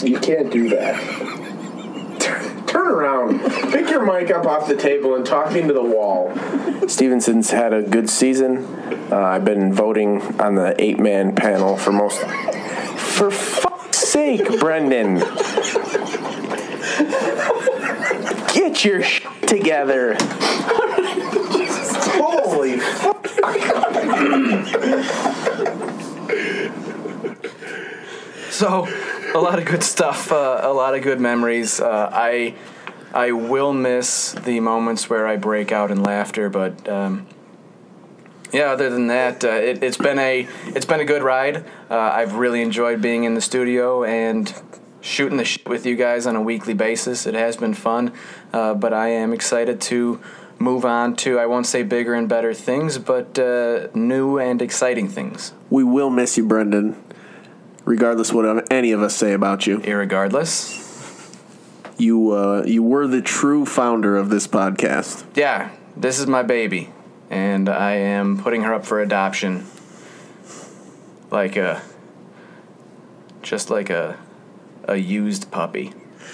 You can't do that. Turn around. Pick your mic up off the table and talk into the wall. Stevenson's had a good season. Uh, I've been voting on the eight man panel for most. For fuck's sake, Brendan. Get your sh- together. Holy fuck. So, a lot of good stuff, uh, a lot of good memories. Uh, I I will miss the moments where I break out in laughter, but um, yeah. Other than that, uh, it, it's been a it's been a good ride. Uh, I've really enjoyed being in the studio and shooting the shit with you guys on a weekly basis. It has been fun, uh, but I am excited to move on to I won't say bigger and better things, but uh, new and exciting things. We will miss you, Brendan. Regardless what any of us say about you, Irregardless. you uh, you were the true founder of this podcast. yeah, this is my baby, and I am putting her up for adoption. Like a, just like a, a used puppy.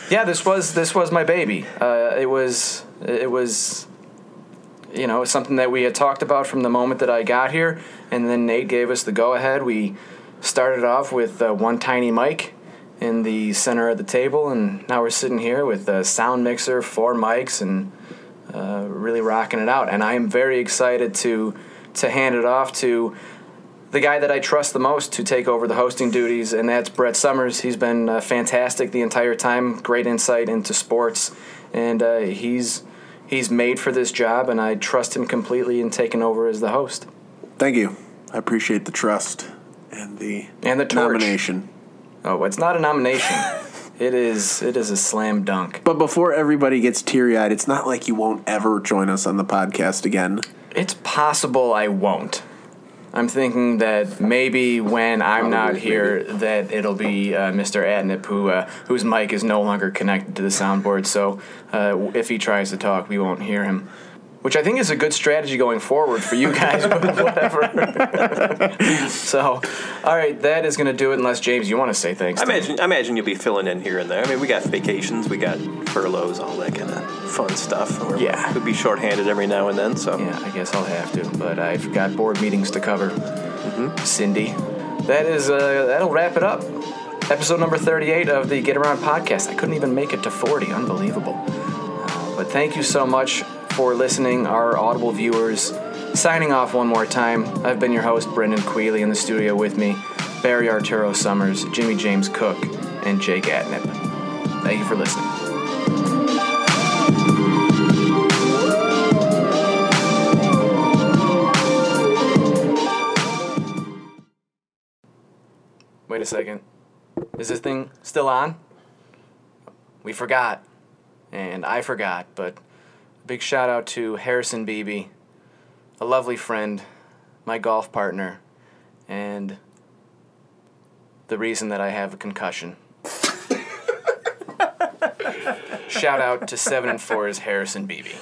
Yeah, this was this was my baby. Uh, it was it was, you know, something that we had talked about from the moment that I got here, and then Nate gave us the go ahead. We started off with uh, one tiny mic in the center of the table, and now we're sitting here with a sound mixer, four mics, and uh, really rocking it out. And I am very excited to to hand it off to the guy that I trust the most to take over the hosting duties, and that's Brett Summers. He's been uh, fantastic the entire time, great insight into sports, and uh, he's he's made for this job, and I trust him completely in taking over as the host. Thank you. I appreciate the trust and the And the torch. nomination. Oh, it's not a nomination. it is it is a slam dunk. But before everybody gets teary eyed, it's not like you won't ever join us on the podcast again. It's possible I won't. I'm thinking that maybe when I'm not here, that it'll be uh, Mr. Atnip who uh, whose mic is no longer connected to the soundboard. So uh, if he tries to talk, we won't hear him. Which I think is a good strategy going forward for you guys, but whatever. so, all right, that is going to do it. Unless James, you want to say thanks? I imagine, I imagine you'll be filling in here and there. I mean, we got vacations, we got furloughs, all that kind of fun stuff. We're- Yeah. We'll be shorthanded every now and then, so. Yeah, I guess I'll have to, but I've got board meetings to cover. Cindy, that is uh, that'll wrap it up. Episode number thirty-eight of the Get Around podcast. I couldn't even make it to forty. Unbelievable. Uh, but thank you so much for listening, our Audible viewers. Signing off one more time. I've been your host, Brendan Queeley, in the studio with me, Barry Arturo Summers, Jimmy James Cook, and Jake Atnip. Thank you for listening. Wait a second. Is this thing still on? We forgot. And I forgot, but big shout out to Harrison Beebe, a lovely friend, my golf partner, and the reason that I have a concussion. shout out to 7 and 4's Harrison Beebe.